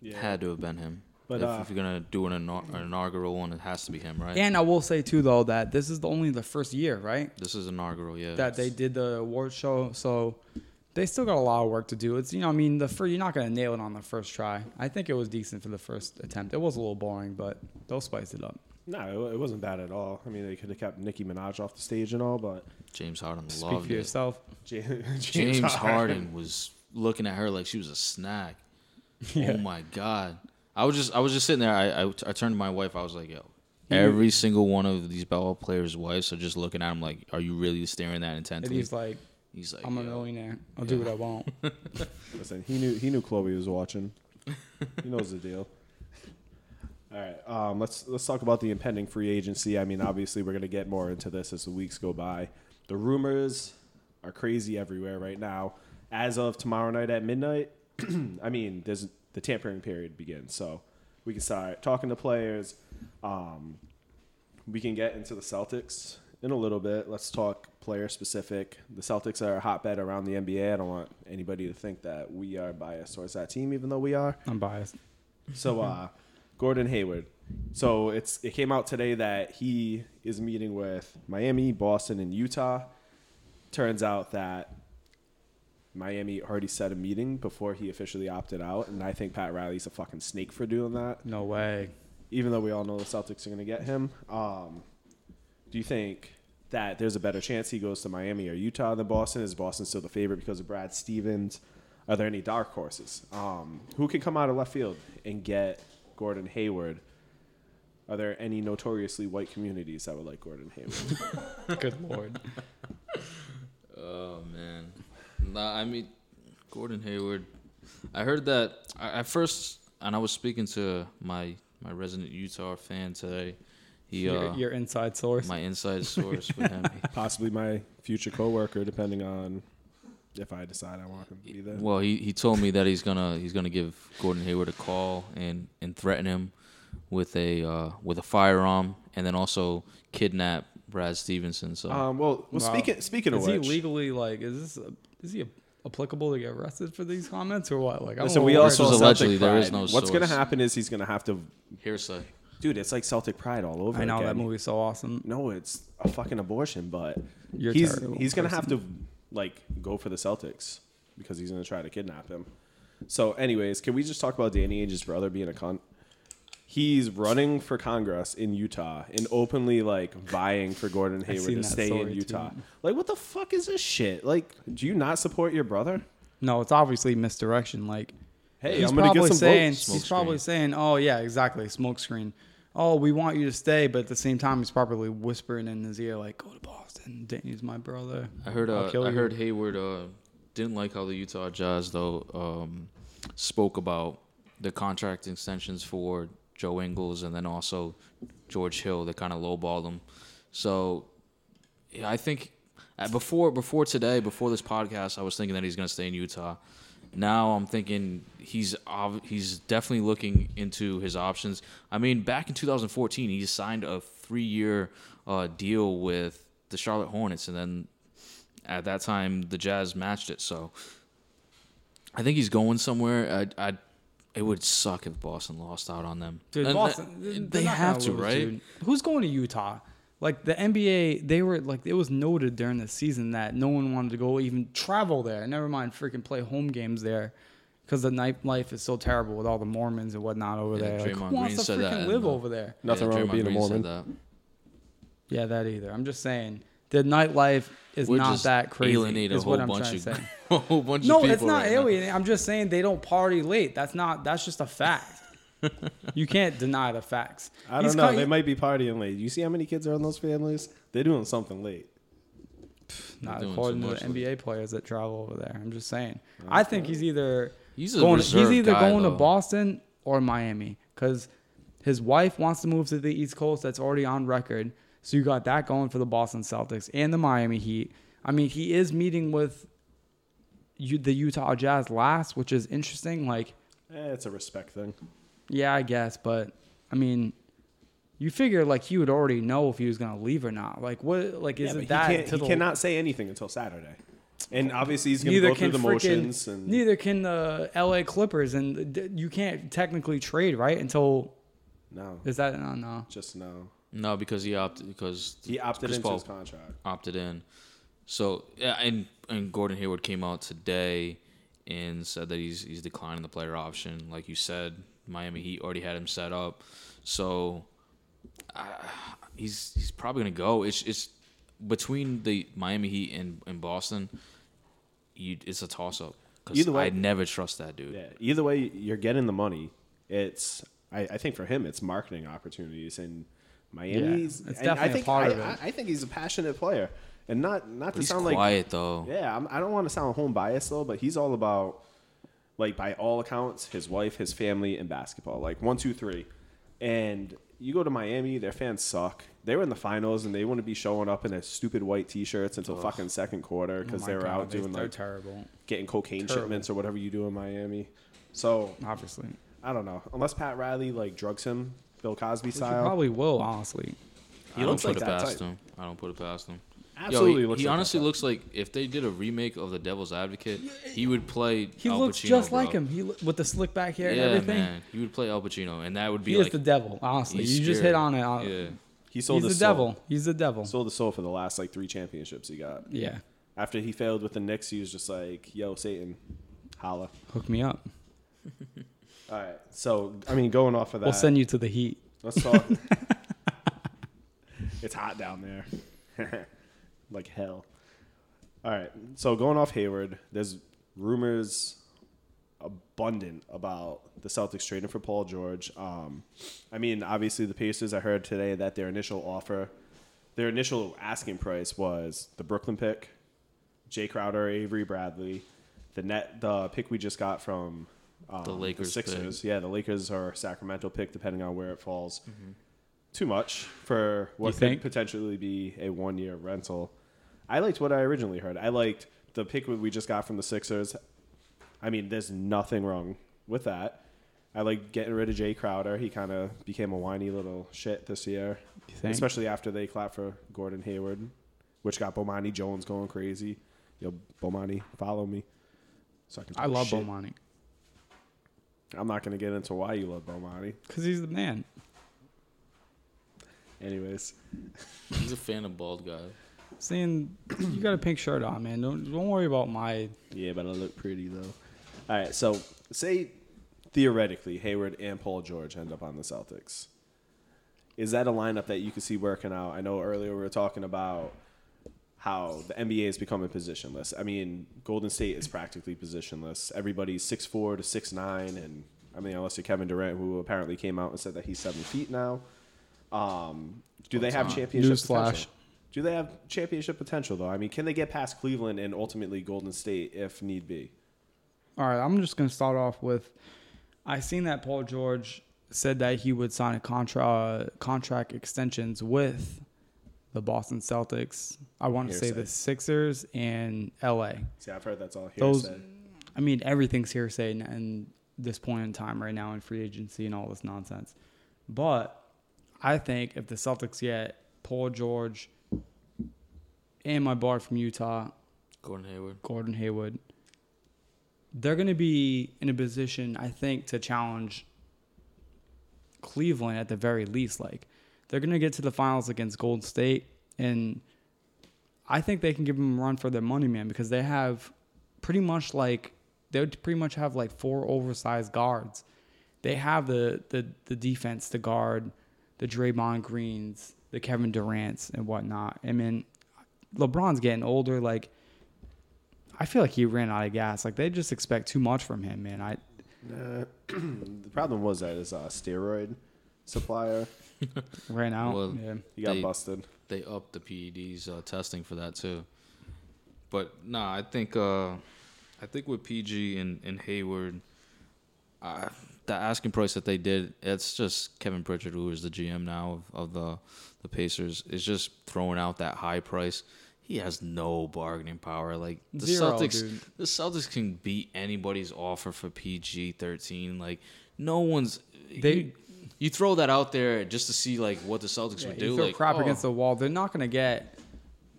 Yeah. Had to have been him. But, if, uh, if you're gonna do an, inau- an inaugural one, it has to be him, right? and I will say too though that this is the only the first year, right? this is inaugural, yeah. that they did the award show. So they still got a lot of work to do. It's you know, I mean, the first, you're not gonna nail it on the first try. I think it was decent for the first attempt. It was a little boring, but they'll spice it up. No, it, it wasn't bad at all. I mean, they could have kept Nicki Minaj off the stage and all, but James Harden Speak loved for it. yourself. James, James Harden was looking at her like she was a snack. Yeah. Oh my god! I was just I was just sitting there. I I, I turned to my wife. I was like, "Yo, every single one of these ball players' wives are just looking at him like, are you really staring that And intently?" he's like, He's like, "I'm a "Yo." millionaire. I'll do Yeah. what I want." Listen, he knew he knew Khloe was watching. he knows the deal. All right, um, let's let's talk about the impending free agency. I mean, obviously, we're gonna get more into this as the weeks go by. The rumors are crazy everywhere right now. As of tomorrow night at midnight, I mean, there's the tampering period begins, so we can start talking to players. Um, we can get into the Celtics in a little bit. Let's talk player specific. The Celtics are a hotbed around the NBA. I don't want anybody to think that we are biased towards that team, even though we are. I'm biased. So, uh, Gordon Hayward. So it's it came out today that he is meeting with Miami, Boston, and Utah. Turns out that Miami already set a meeting before he officially opted out, and I think Pat Riley's a fucking snake for doing that No way. even though we all know the Celtics are going to get him. Um, do you think that there's a better chance he goes to Miami or Utah than Boston? Is Boston still the favorite because of Brad Stevens? Are there any dark horses? Um, who can come out of left field and get Gordon Hayward? Are there any notoriously white communities that would like Gordon Hayward? Good lord. Oh man, nah, I mean, Gordon Hayward. I heard that I, at first, and I was speaking to my my resident Utah fan today. He, your, uh, your inside source. my inside source with him. Possibly my future coworker, depending on if I decide I want him to be there. Well, he, he told me that he's gonna he's gonna give Gordon Hayward a call and, and threaten him with a uh, with a firearm and then also kidnap Brad Stevenson. So Um, well, well, Wow. speaking speaking of is he which, legally like? Is this? Is he applicable to get arrested for these comments or what? Like, I don't Listen, know we where also This was allegedly, there is no What's going to happen is he's going to have to, hearsay. dude. It's like Celtic pride all over. I know again. that movie's so awesome. No, it's a fucking abortion, but You're he's terrible he's going to have to like go for the Celtics because he's going to try to kidnap him. So, anyways, can we just talk about Danny Ainge's brother being a cunt? He's running for Congress in Utah and openly like vying for Gordon Hayward to stay in Utah. too. Like, what the fuck is this shit? Like, do you not support your brother? No, it's obviously misdirection. Like, Hey, he's I'm going to get some saying he's Smoke probably saying, "Oh yeah, exactly, smoke screen." Oh, we want you to stay, but at the same time, he's probably whispering in his ear like, "Go to Boston. Danny's my brother." I heard uh, I you. heard Hayward uh, didn't like how the Utah Jazz though um, spoke about the contract extensions for Joe Ingles and then also George Hill. They kind of lowballed him. So yeah, I think uh, before before today, before this podcast, I was thinking that he's going to stay in Utah. Now I'm thinking he's ob- he's definitely looking into his options. I mean, back in 2014, he signed a three year uh, deal with the Charlotte Hornets, and then at that time the Jazz matched it. So I think he's going somewhere. I, I it would suck if Boston lost out on them. Dude, And Boston, they- they have gonna right? dude. Who's going to Utah? Like the NBA, they were like it was noted during the season that no one wanted to go even travel there. Never mind freaking play home games there, because the nightlife is so terrible with all the Mormons and whatnot over Yeah, there. Like, Draymond who wants Green to said that freaking live over there? Nothing wrong with being a Green said Mormon. that. Yeah, that either. I'm just saying the nightlife is We're not just that crazy. alienate a is what whole I'm trying of to say. a whole bunch No, of people. No, it's not right now. alienating. I'm just saying they don't party late. That's not. That's just a fact. You can't deny the facts. I don't He's know. cut- They might be partying late. You see how many kids are in those families? They're doing something late. Not doing according too to much the with NBA players that travel over there. I'm just saying. I think he's either He's a going. He's reserved either guy, going to though. Boston or Miami because his wife wants to move to the East Coast. That's already on record. So you got that going for the Boston Celtics and the Miami Heat. I mean, he is meeting with you, the Utah Jazz last, which is interesting. Like, Eh, it's a respect thing. Yeah, I guess, but I mean, you figure like he would already know if he was gonna leave or not. Like what? Like isn't but that he, can't, to he the, cannot say anything until Saturday. And obviously he's going to neither go through can the freaking motions. And neither can the L.A. Clippers, and you can't technically trade right until no, is that no no. just no. No, because he opted because He opted Chris into Paul his contract. opted in. So yeah, and and Gordon Hayward came out today and said that he's he's declining the player option. Like you said, Miami Heat already had him set up, so uh, he's he's probably gonna go. It's it's between the Miami Heat and, and Boston. You, it's a toss up because Either way- I never trust that dude. Yeah. Either way, you're getting the money. It's I, I think for him, it's marketing opportunities and Miami's. it's and I definitely a think part I, of it. I, I think he's a passionate player, and not not But to he's sound like quiet though. yeah. I'm, I don't want to sound home biased though, but he's all about like by all accounts, his wife, his family, and basketball. Like one, two, three. And you go to Miami, their fans suck. They were in the finals, and they wouldn't be showing up in their stupid white T-shirts until fucking second quarter because Oh they my were God, out they- doing they're like terrible. getting cocaine Terrible. shipments or whatever you do in Miami. So Obviously, I don't know. Unless Pat Riley like drugs him, Bill Cosby Which you style. probably will honestly. He I looks don't like put that it past type. him. I don't put it past him. Absolutely Yo, he, looks he like honestly type. looks like if they did a remake of The Devil's Advocate, he would play. He Al looks Pacino, just bro. like him. He lo- with the slick back hair Yeah, and everything. man, he would play Al Pacino, and that would be He like is the devil. Honestly, you just hit on it. Uh, Yeah, He sold He's the his soul. devil. He's the devil. Sold the soul for the last like three championships he got. Yeah, After he failed with the Knicks, he was just like, "Yo, Satan, holla." hook me up. All right. So I mean, going off of that, We'll send you to the Heat. let's talk. it's hot down there, like hell. All right. So going off Hayward, there's rumors abundant about the Celtics trading for Paul George. Um, I mean, obviously the Pacers. I heard today that their initial offer, their initial asking price was the Brooklyn pick, Jae Crowder, Avery Bradley, the net, the pick we just got from um, The Lakers pick. Sixers. Yeah, the Lakers or Sacramento pick, depending on where it falls. Mm-hmm. Too much for what You could think? potentially be a one-year rental. I liked what I originally heard. I liked the pick we just got from the Sixers. I mean, there's nothing wrong with that. I like getting rid of Jae Crowder. He kind of became a whiny little shit this year, especially after they clapped for Gordon Hayward, which got Bomani Jones going crazy. Yo, Bomani, follow me. So I can. I love shit. Bomani I'm not gonna get into why you love Bomani. because he's the man. Anyways, he's a fan of bald guy. Saying you got a pink shirt on, man. Don't don't worry about my. yeah, but I look pretty though. All right, so say theoretically Hayward and Paul George end up on the Celtics. Is that a lineup that you could see working out? I know earlier we were talking about how the NBA is becoming positionless. I mean, Golden State is practically positionless. Everybody's six four to six nine, and I mean, unless you're Kevin Durant, who apparently came out and said that he's seven feet now. Um, do they have Newsflash. championship Newsflash. Do they have championship potential though? I mean, can they get past Cleveland and ultimately Golden State if need be? All right, I'm just gonna start off with. I seen that Paul George said that he would sign a contra- uh, contract extensions with the Boston Celtics. I want to say the Sixers and LA. See, I've heard that's all Those- I mean, everything's hearsay in, in this point in time right now in free agency and all this nonsense. But I think if the Celtics get Paul George and my bar from Utah, Gordon Hayward. Gordon Hayward, they're going to be in a position, I think, to challenge Cleveland at the very least. Like, they're going to get to the finals against Golden State, and I think they can give them a run for their money, man, because they have pretty much like they would pretty much have like four oversized guards. They have the the the defense to guard the Draymond Greens, the Kevin Durant's, and whatnot. I mean, LeBron's getting older. Like, I feel like he ran out of gas. Like they just expect too much from him, man. I Uh, the problem was that his uh, steroid supplier ran out. Well, yeah. he got They- busted. They upped the PEDs uh, testing for that too. But nah, I think uh, I think with PG and, and Hayward, uh, the asking price that they did, it's just Kevin Pritchard, who is the GM now of, of the the Pacers, is just throwing out that high price. He has no bargaining power. Like the Zero, Celtics, dude. the Celtics can beat anybody's offer for PG thirteen. Like no one's They- you, you throw that out there just to see like what the Celtics would you do. throw Like crap oh, against the wall. They're not gonna get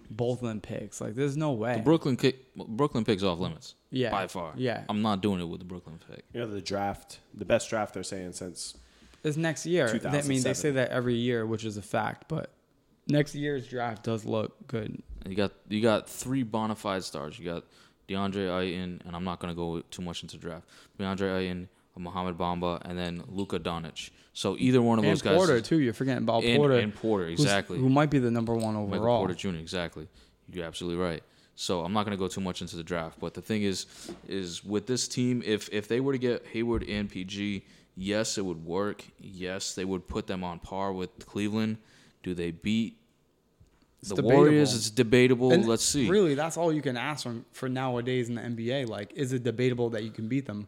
both of them picks. Like there's no way. the Brooklyn kick, Brooklyn picks off limits. Yeah. by far. Yeah. I'm not doing it with the Brooklyn pick. You know, the draft, the best draft they're saying since Is next year. I mean, they say that every year, which is a fact. But next year's draft does look good. You got you got three bona fide stars. You got DeAndre Ayton, and I'm not gonna go too much into draft. DeAndre Ayton, Mohamed Bamba, and then Luka Doncic. So either one of And those guys. Porter too. You're forgetting about and, Porter. and Porter, exactly. Who might be the number one overall. Michael. Porter Jr. Exactly. You're absolutely right. So I'm not going to go too much into the draft, but the thing is, is with this team, if if they were to get Hayward and PG, yes, it would work. Yes, they would put them on par with Cleveland. Do they beat It's the debatable. Warriors? It's debatable. And Let's see. Really, that's all you can ask from for nowadays in the NBA. Like, is it debatable that you can beat them?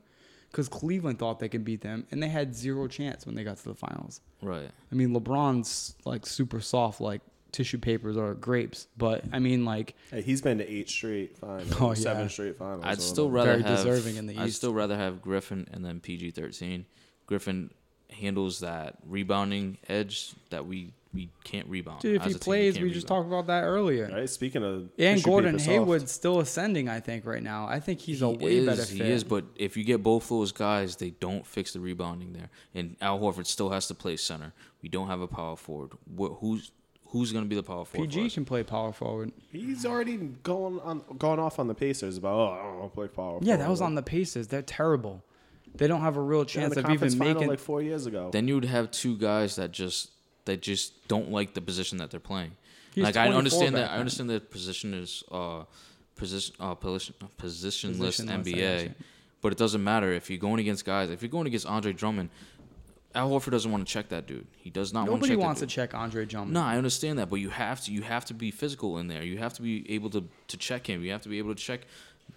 Because Cleveland thought they could beat them, and they had zero chance when they got to the finals. Right. I mean, LeBron's like super soft, like tissue papers or grapes. But I mean, like, hey, he's been to eight straight finals, Oh, seven yeah. straight finals. I'd or still whatever. rather Very have deserving in the I'd East. still rather have Griffin and then PG thirteen. Griffin handles that rebounding edge that we we can't rebound. dude, if As he a team, plays, can't we just rebound. talked about that earlier. Right. Speaking of And tissue Gordon paper soft, Hayward's still ascending, I think, right now. I think he's a He way is, better fit. He is, but if you get both those guys, they don't fix the rebounding there. And Al Horford still has to play center. We don't have a power forward. Wh- who's who's going to be the power forward? for PG us? can play power forward. He's already going on, gone off on the Pacers about. Oh, I don't want to play power. Forward. Yeah, that was on the Pacers. They're terrible. They don't have a real They're chance the of even final making. like four years ago. Then you would have two guys that just that just don't like the position that they're playing. He's like I understand back that I understand that position is uh position uh position positionless Positionless, NBA, but it doesn't matter if you're going against guys. If you're going against Andre Drummond, Al Horford doesn't want to check that dude. He does not want to Nobody check wants that to check Andre Drummond. No, I understand that, but you have to you have to be physical in there. You have to be able to to check him. You have to be able to check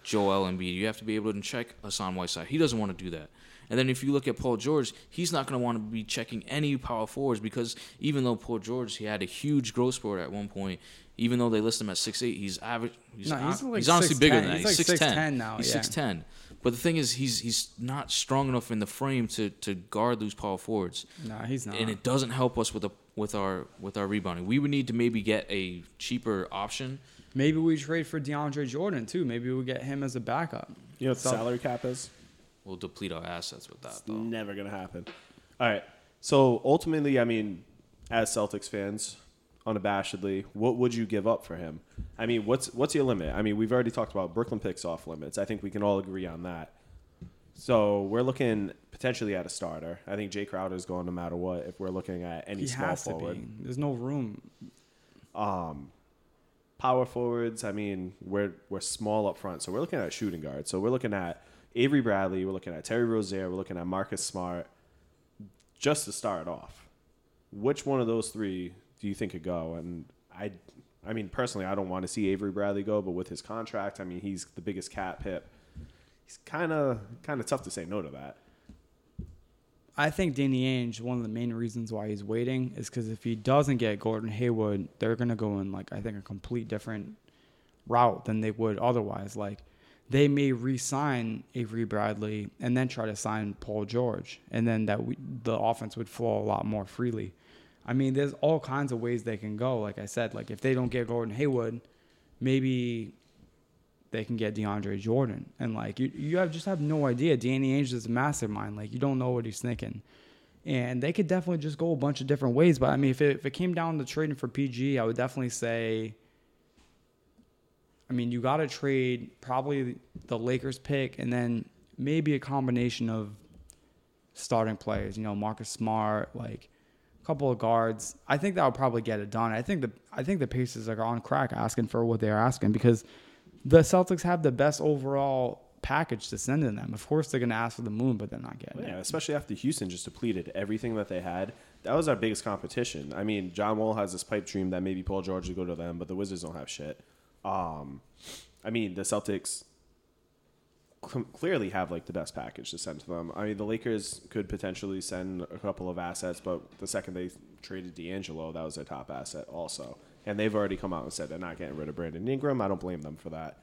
Joel Embiid. You have to be able to check Hassan Whiteside. He doesn't want to do that. And then if you look at Paul George, he's not going to want to be checking any power forwards because even though Paul George he had a huge growth spurt at one point, even though they list him at six eight, he's average. He's, No, he's like he's honestly bigger 6'10". than that. He's He's like six ten now, He's yeah. six ten. But the thing is, he's he's not strong enough in the frame to to guard those power forwards Nah, he's not. and it doesn't help us with the with our with our rebounding. We would need to maybe get a cheaper option. Maybe we trade for DeAndre Jordan too. Maybe we get him as a backup. You know what the So- salary cap is? We'll deplete our assets with that. It's Though. never gonna happen. All right. So ultimately, I mean, as Celtics fans, unabashedly, what would you give up for him? I mean, what's what's your limit? I mean, we've already talked about Brooklyn picks off limits. I think we can all agree on that. So we're looking potentially at a starter. I think Jae Crowder is going no matter what. If we're looking at any He small has to forward, be. There's no room. um, power forwards. I mean, we're we're small up front, so we're looking at shooting guards. So we're looking at Avery Bradley. We're looking at Terry Rozier. We're looking at Marcus Smart. Just to start off, which one of those three do you think could go? And I, I mean, personally, I don't want to see Avery Bradley go, but with his contract, I mean, he's the biggest cap hit. He's kind of kind of tough to say no to that. I think Danny Ainge, one of the main reasons why he's waiting is because if he doesn't get Gordon Hayward, they're gonna go in like I think a complete different route than they would otherwise. Like they may re-sign Avery Bradley and then try to sign Paul George, and then that we, the offense would flow a lot more freely. I mean, there's all kinds of ways they can go. Like I said, like if they don't get Gordon Hayward, maybe they can get DeAndre Jordan. And like you, you have just have no idea. Danny Ainge is a mastermind. Like you don't know what he's thinking. And they could definitely just go a bunch of different ways. But I mean, if it, if it came down to trading for PG, I would definitely say. I mean, you got to trade probably the Lakers pick and then maybe a combination of starting players. You know, Marcus Smart, like couple of guards. I think that would probably get it done. I think the I think the Pacers are on crack asking for what they're asking because the Celtics have the best overall package to send in them. Of course, they're going to ask for the moon, but they're not getting Yeah, it. especially after Houston just depleted everything that they had. That was our biggest competition. I mean, John Wall has this pipe dream that maybe Paul George would go to them, but the Wizards don't have shit. Um, I mean, the Celtics clearly have like the best package to send to them. I mean, the Lakers could potentially send a couple of assets, but the second they traded D'Angelo, that was their top asset also. And they've already come out and said they're not getting rid of Brandon Ingram. I don't blame them for that.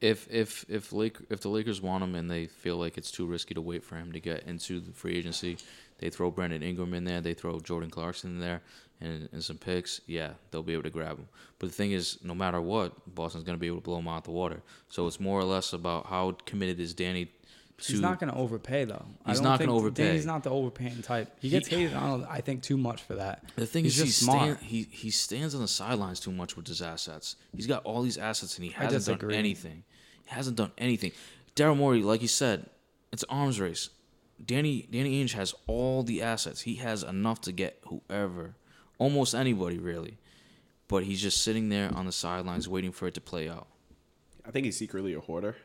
If if if Lake if the Lakers want him and they feel like it's too risky to wait for him to get into the free agency, they throw Brandon Ingram in there, they throw Jordan Clarkson in there, and, and some picks, yeah, they'll be able to grab him. But the thing is, no matter what, Boston's going to be able to blow him out of the water. So it's more or less about how committed is Danny to. He's not going to overpay though. He's don't gonna think- overpay. Danny's not the overpaying type. He gets He- hated on, I think, too much for that. The thing He's is, just he, smart. stand, he he stands on the sidelines too much with his assets. He's got all these assets and he hasn't done anything. He hasn't done anything. Daryl Morey, like you said, it's arms race. Danny Danny Ainge has all the assets. He has enough to get whoever, almost anybody really. But he's just sitting there on the sidelines waiting for it to play out. I think he's secretly a hoarder.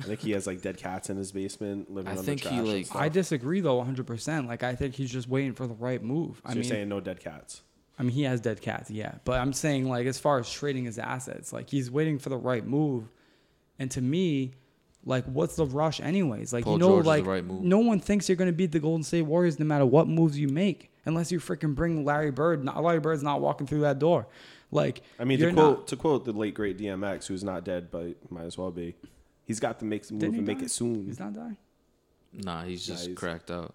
I think he has like dead cats in his basement living I on think the he, trash. and like- I disagree though 100%. Like I think he's just waiting for the right move. So I you're mean, saying no dead cats? I mean, he has dead cats, yeah. But I'm saying, like, as far as trading his assets, like, he's waiting for the right move. And to me, like, what's the rush, anyways? Like, Paul you know, George like, right move. no one thinks you're going to beat the Golden State Warriors no matter what moves you make, unless you freaking bring Larry Bird. Not, Larry Bird's not walking through that door. Like, I mean, to quote not- to quote the late great DMX, who's not dead but might as well be, he's got to make some move Didn't he and make it soon. He's not dying. Nah, he's Nah, just he's- cracked out.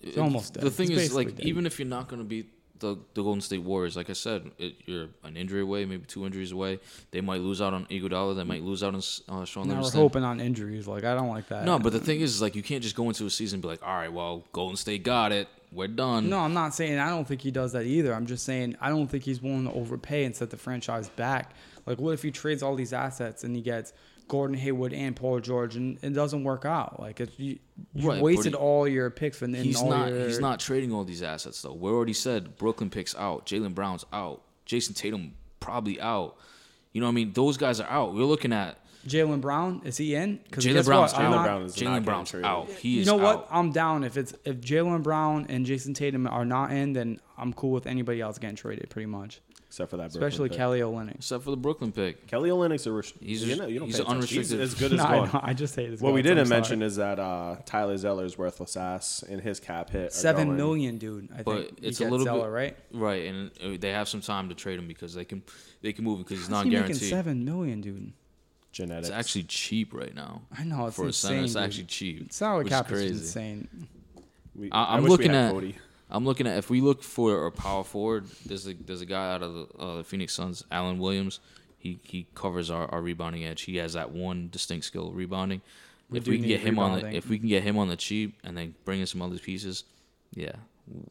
He's almost The thing He's is, like, dead. even if you're not going to beat the, the Golden State Warriors, like I said, it, you're an injury away, maybe two injuries away. They might lose out on Iguodala. They might lose out on uh, Sean Now we're hoping on injuries. Like, I don't like that. No, but the thing is, like, you can't just go into a season and be like, all right, well, Golden State got it. We're done. No, I'm not saying I don't think he does that either. I'm just saying I don't think he's willing to overpay and set the franchise back. Like, what if he trades all these assets and he gets Gordon Hayward and Paul George and it doesn't work out? Like, it's, you, you Right, wasted he- all your picks and then he's all not. your, He's not trading all these assets though. We already said Brooklyn picks out. Jaylen Brown's out. Jayson Tatum probably out. You know, what I mean, those guys are out. We're looking at Jaylen Brown. Is he in? 'Cause Jaylen guess Brown's what? Out. Jaylen Brown is not Jaylen Brown's out. He is. you know what? out. I'm down if it's if Jaylen Brown and Jayson Tatum are not in, then I'm cool with anybody else getting traded, pretty much. Except for that, Brooklyn Especially pick. Kelly Olynyk. Except for the Brooklyn pick. Kelly Olynyk's a res- He's you a- know, you don't he's pay an attention. He's unrestricted- as good as No, I, gone. know, I just hate his What we guts, I'm didn't sorry. mention is that uh, Tyler Zeller's worthless ass and his cap hit. are seven going- million, dude. I But think it's a little Zeller, bit- right? Right, and uh, they have some time to trade him because they can they can move him because he's How's not he making guaranteed. seven million, dude? Genetics. It's actually cheap right now. I know it's for a insane. center, it's dude. actually cheap. salary which is cap is crazy. insane. We- I- I'm wish we looking had at- Cody. I'm looking at if we look for a power forward, there's a there's a guy out of the, uh, the Phoenix Suns, Alan Williams. He he covers our, our rebounding edge. He has that one distinct skill, rebounding. We if we can get him on the if we can get him on the cheap and then bring in some other pieces, yeah,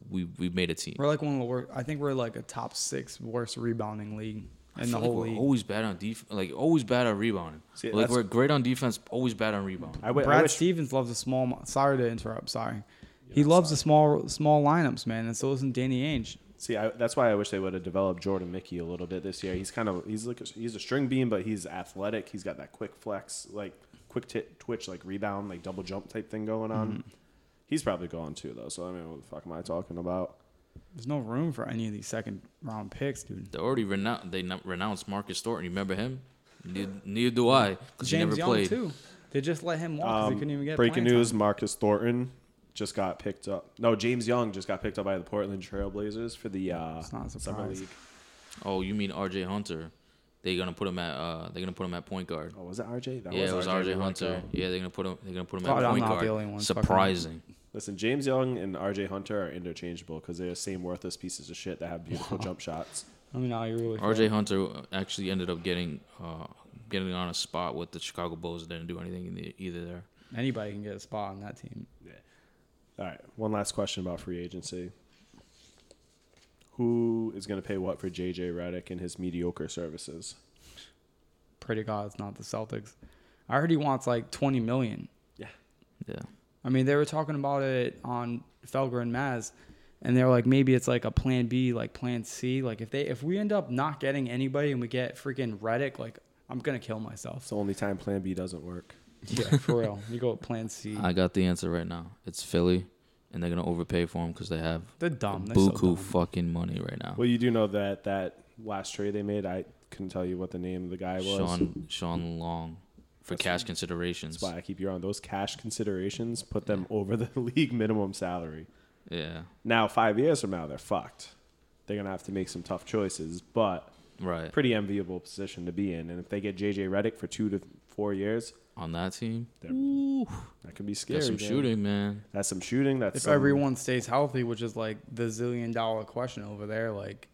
we we've made a team. We're like one of the worst. I think we're like a top six worst rebounding league I in the feel like whole we're league. always bad on def like always bad on rebounding. See, like we're great on defense, always bad on rebounding. I, wi- I Brad wish Stevens loves the small. mo- Sorry to interrupt. Sorry. He loves the small small lineups, man, and so doesn't Danny Ainge. See, I, that's why I wish they would have developed Jordan Mickey a little bit this year. He's kind of he's like a, he's a string beam, but he's athletic. He's got that quick flex, like quick t- twitch, like rebound, like double jump type thing going on. Mm-hmm. He's probably going too, though. So I mean, what the fuck am I talking about? There's no room for any of these second round picks, dude. They already renounced they n- renounced Marcus Thornton. You remember him? Neither, neither do I because he James never Young played. too. They just let him walk because Um, they couldn't even get breaking news: time. Marcus Thornton just got picked up. No, James Young just got picked up by the Portland Trailblazers for the uh, It's not a summer league. Oh, you mean R.J. Hunter? They're gonna put him at uh, they're gonna put him at point guard. Oh, was it RJ? That yeah, it was R.J. Hunter. there. Yeah, they're gonna put him. They're gonna put him God, at I'm point not guard. the only one fucking- Surprising. Listen, James Young and RJ Hunter are interchangeable because they're the same worthless pieces of shit that have beautiful jump shots. I mean, no, you really. R.J. Hunter actually ended up getting uh, getting on a spot with the Chicago Bulls. Didn't do anything in the, either there. Anybody can get a spot on that team. All right, one last question about free agency. Who is going to pay what for JJ Redick and his mediocre services? Pray to God it's not the Celtics. I heard he wants like 20 million. Yeah. Yeah. I mean, they were talking about it on Felger and Maz, and they were like, maybe it's like a plan B, like plan C. Like if they if we end up not getting anybody and we get freaking Redick, like I'm gonna kill myself. It's the only time Plan B doesn't work. Yeah, for real. You go with plan C. I got the answer right now. It's Philly, and they're gonna overpay for him because they have They're dumb. They're so buku dumb. fucking money right now. Well, you do know that that last trade they made, I couldn't tell you what the name of the guy was. Sean Shawn Long for That's- cash considerations. That's why I keep you on those cash considerations. Put them over the league minimum salary. Yeah. Now, five years from now, they're fucked. They're gonna have to make some tough choices, but Right. pretty enviable position to be in. And if they get JJ Redick for two to four years, On that team. they're That could be scary. Got some man. shooting, man. That's some shooting. That's If some- everyone stays healthy, which is like the zillion dollar question over there, like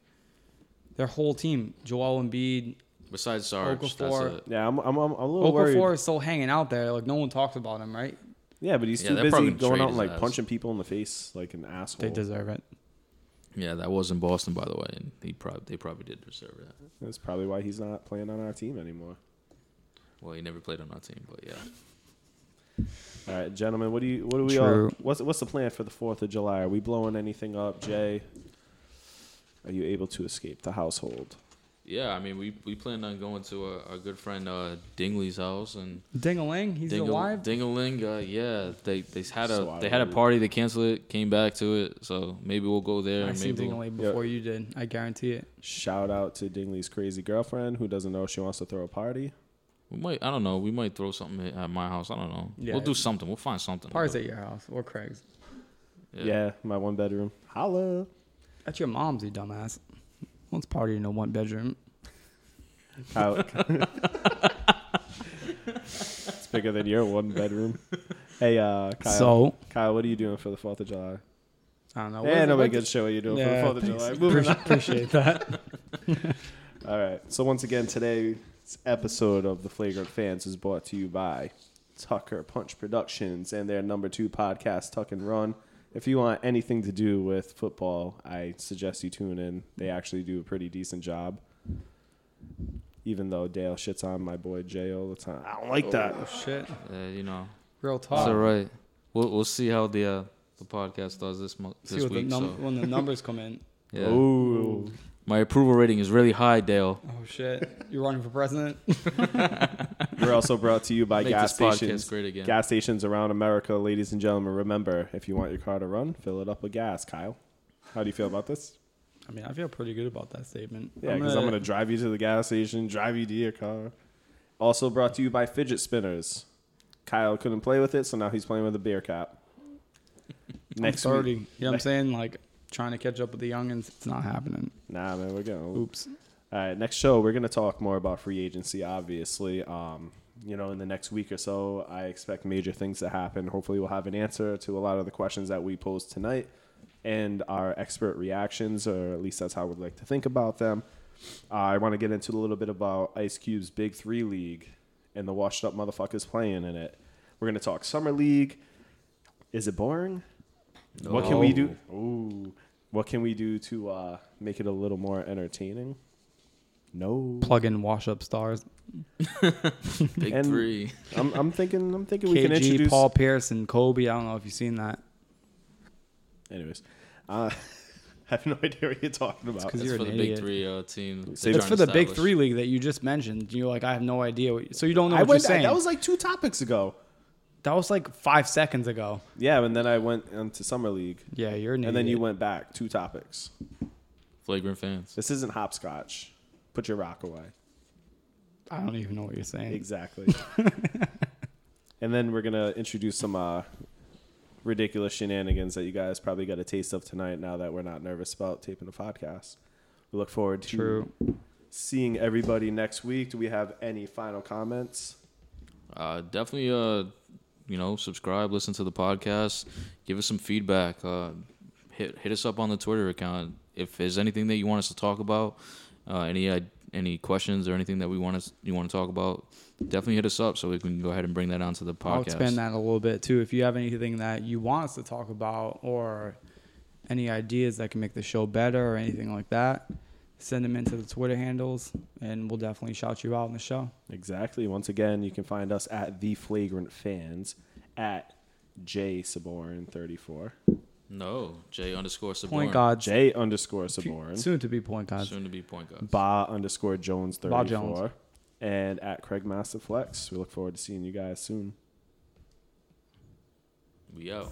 their whole team, Joel Embiid, Besides Sarge, that's Okafor. it. Yeah, I'm, I'm, I'm a little worried. Okafor is still hanging out there. Like no one talks about him, right? Yeah, but he's Yeah, too busy gonna going trade out and like ass. punching people in the face like an asshole. They deserve it. Yeah, that was in Boston, by the way, and he probably they probably did deserve that. That's probably why he's not playing on our team anymore. Well, he never played on our team, but yeah. All right, gentlemen, what do you what do we True. all what's what's the plan for the 4th of July? Are we blowing anything up, Jay? Are you able to escape the household? Yeah, I mean, we we planned on going to our, our good friend uh, Dingley's house and Dingaling, he's Dingle, alive. Dingaling, uh, yeah, they they had a So they had a party. They canceled it, came back to it. So maybe we'll go there. I and seen maybe we'll, Dingaling before you did. I guarantee it. Shout out to Dingley's crazy girlfriend who doesn't know she wants to throw a party. We might. I don't know. We might throw something at my house. I don't know. Yeah. We'll do something. We'll find something. Party's but- at your house or Craig's. Yeah, my one bedroom. Holla. That's your mom's, you dumbass. Let's party in a one bedroom. Kyle. it's bigger than your one bedroom. Hey, uh, Kyle. So Kyle, what are you doing for the 4th of July? I don't know. Yeah, What- nobody what- can show what you're doing Yeah, for the 4th of thanks. July. Moving on. Appreciate, appreciate that. All right. So once again, today's episode of the Flagrant Fans is brought to you by Tucker Punch Productions and their number two podcast, Tuck and Run. If you want anything to do with football, I suggest you tune in. They actually do a pretty decent job. Even though Dale shits on my boy Jay all the time, I don't like that. Oh shit. Uh, you know, Real it's talk. all right. We'll we'll see how the uh, the podcast does this month See this what the week. num- so when the numbers come in. yeah, Ooh. My approval rating is really high, Dale. Oh shit. You're running for president? We're also brought to you by Make gas this podcast stations. great again. Gas stations around America, ladies and gentlemen. Remember, if you want your car to run, fill it up with gas. Kyle, how do you feel about this? I mean, I feel pretty good about that statement. Yeah, because I'm gonna drive you to the gas station, drive you to your car. Also brought to you by fidget spinners. Kyle couldn't play with it, so now he's playing with a beer cap. Next Next 30. week, You know what I'm saying? Like trying to catch up with the youngins. It's not happening. nah, man, we're going. Oops. All right, next show we're gonna talk more about free agency. Obviously, um, you know, in the next week or so, I expect major things to happen. Hopefully, we'll have an answer to a lot of the questions that we posed tonight, and our expert reactions, or at least that's how we'd like to think about them. Uh, I want to get into a little bit about Ice Cube's Big Three League and the washed up motherfuckers playing in it. We're gonna talk summer league. Is it boring? What can we do? Ooh, what can we do to uh, make it a little more entertaining? No. Plug in wash up stars. Big And- three. I'm, I'm thinking. I'm thinking we can KG, introduce. Paul Pierce, and Kobe. I don't know if you've seen that. Anyways, uh, I have no idea what you're talking about. 'cause That's you're for an the idiot. big three uh, team. It's they're It's trying for to the big three league that you just mentioned. You're like, I have no idea. What, so you don't know I what went. you're saying. That was like two topics ago. That was like five seconds ago. Yeah, and then I went into summer league, Yeah, you're an and then you idiot. went back two topics. Flagrant fans. This isn't hopscotch. Put your rock away. I don't even know what you're saying. Exactly. and then we're gonna introduce some uh, ridiculous shenanigans that you guys probably got a taste of tonight. Now that we're not nervous about taping the podcast, we look forward to True. seeing everybody next week. Do we have any final comments? Uh, definitely, uh, you know, subscribe, listen to the podcast, give us some feedback. Uh, hit hit us up on the Twitter account if there's anything that you want us to talk about. Uh, any uh, any questions or anything that we want us you want to talk about, definitely hit us up so we can go ahead and bring that onto the podcast. I'll expand that a little bit too. If you have anything that you want us to talk about or any ideas that can make the show better or anything like that, send them into the Twitter handles and we'll definitely shout you out in the show. Exactly. Once again, you can find us at the Flagrant Fans at J Saborn thirty four. No, J underscore Saborn. Point guard. J underscore Saborn. Soon to be point guard. Soon to be point guard. Ba underscore Jones Ba 34. Jones. And at Craig Master Flex. We look forward to seeing you guys soon. We out.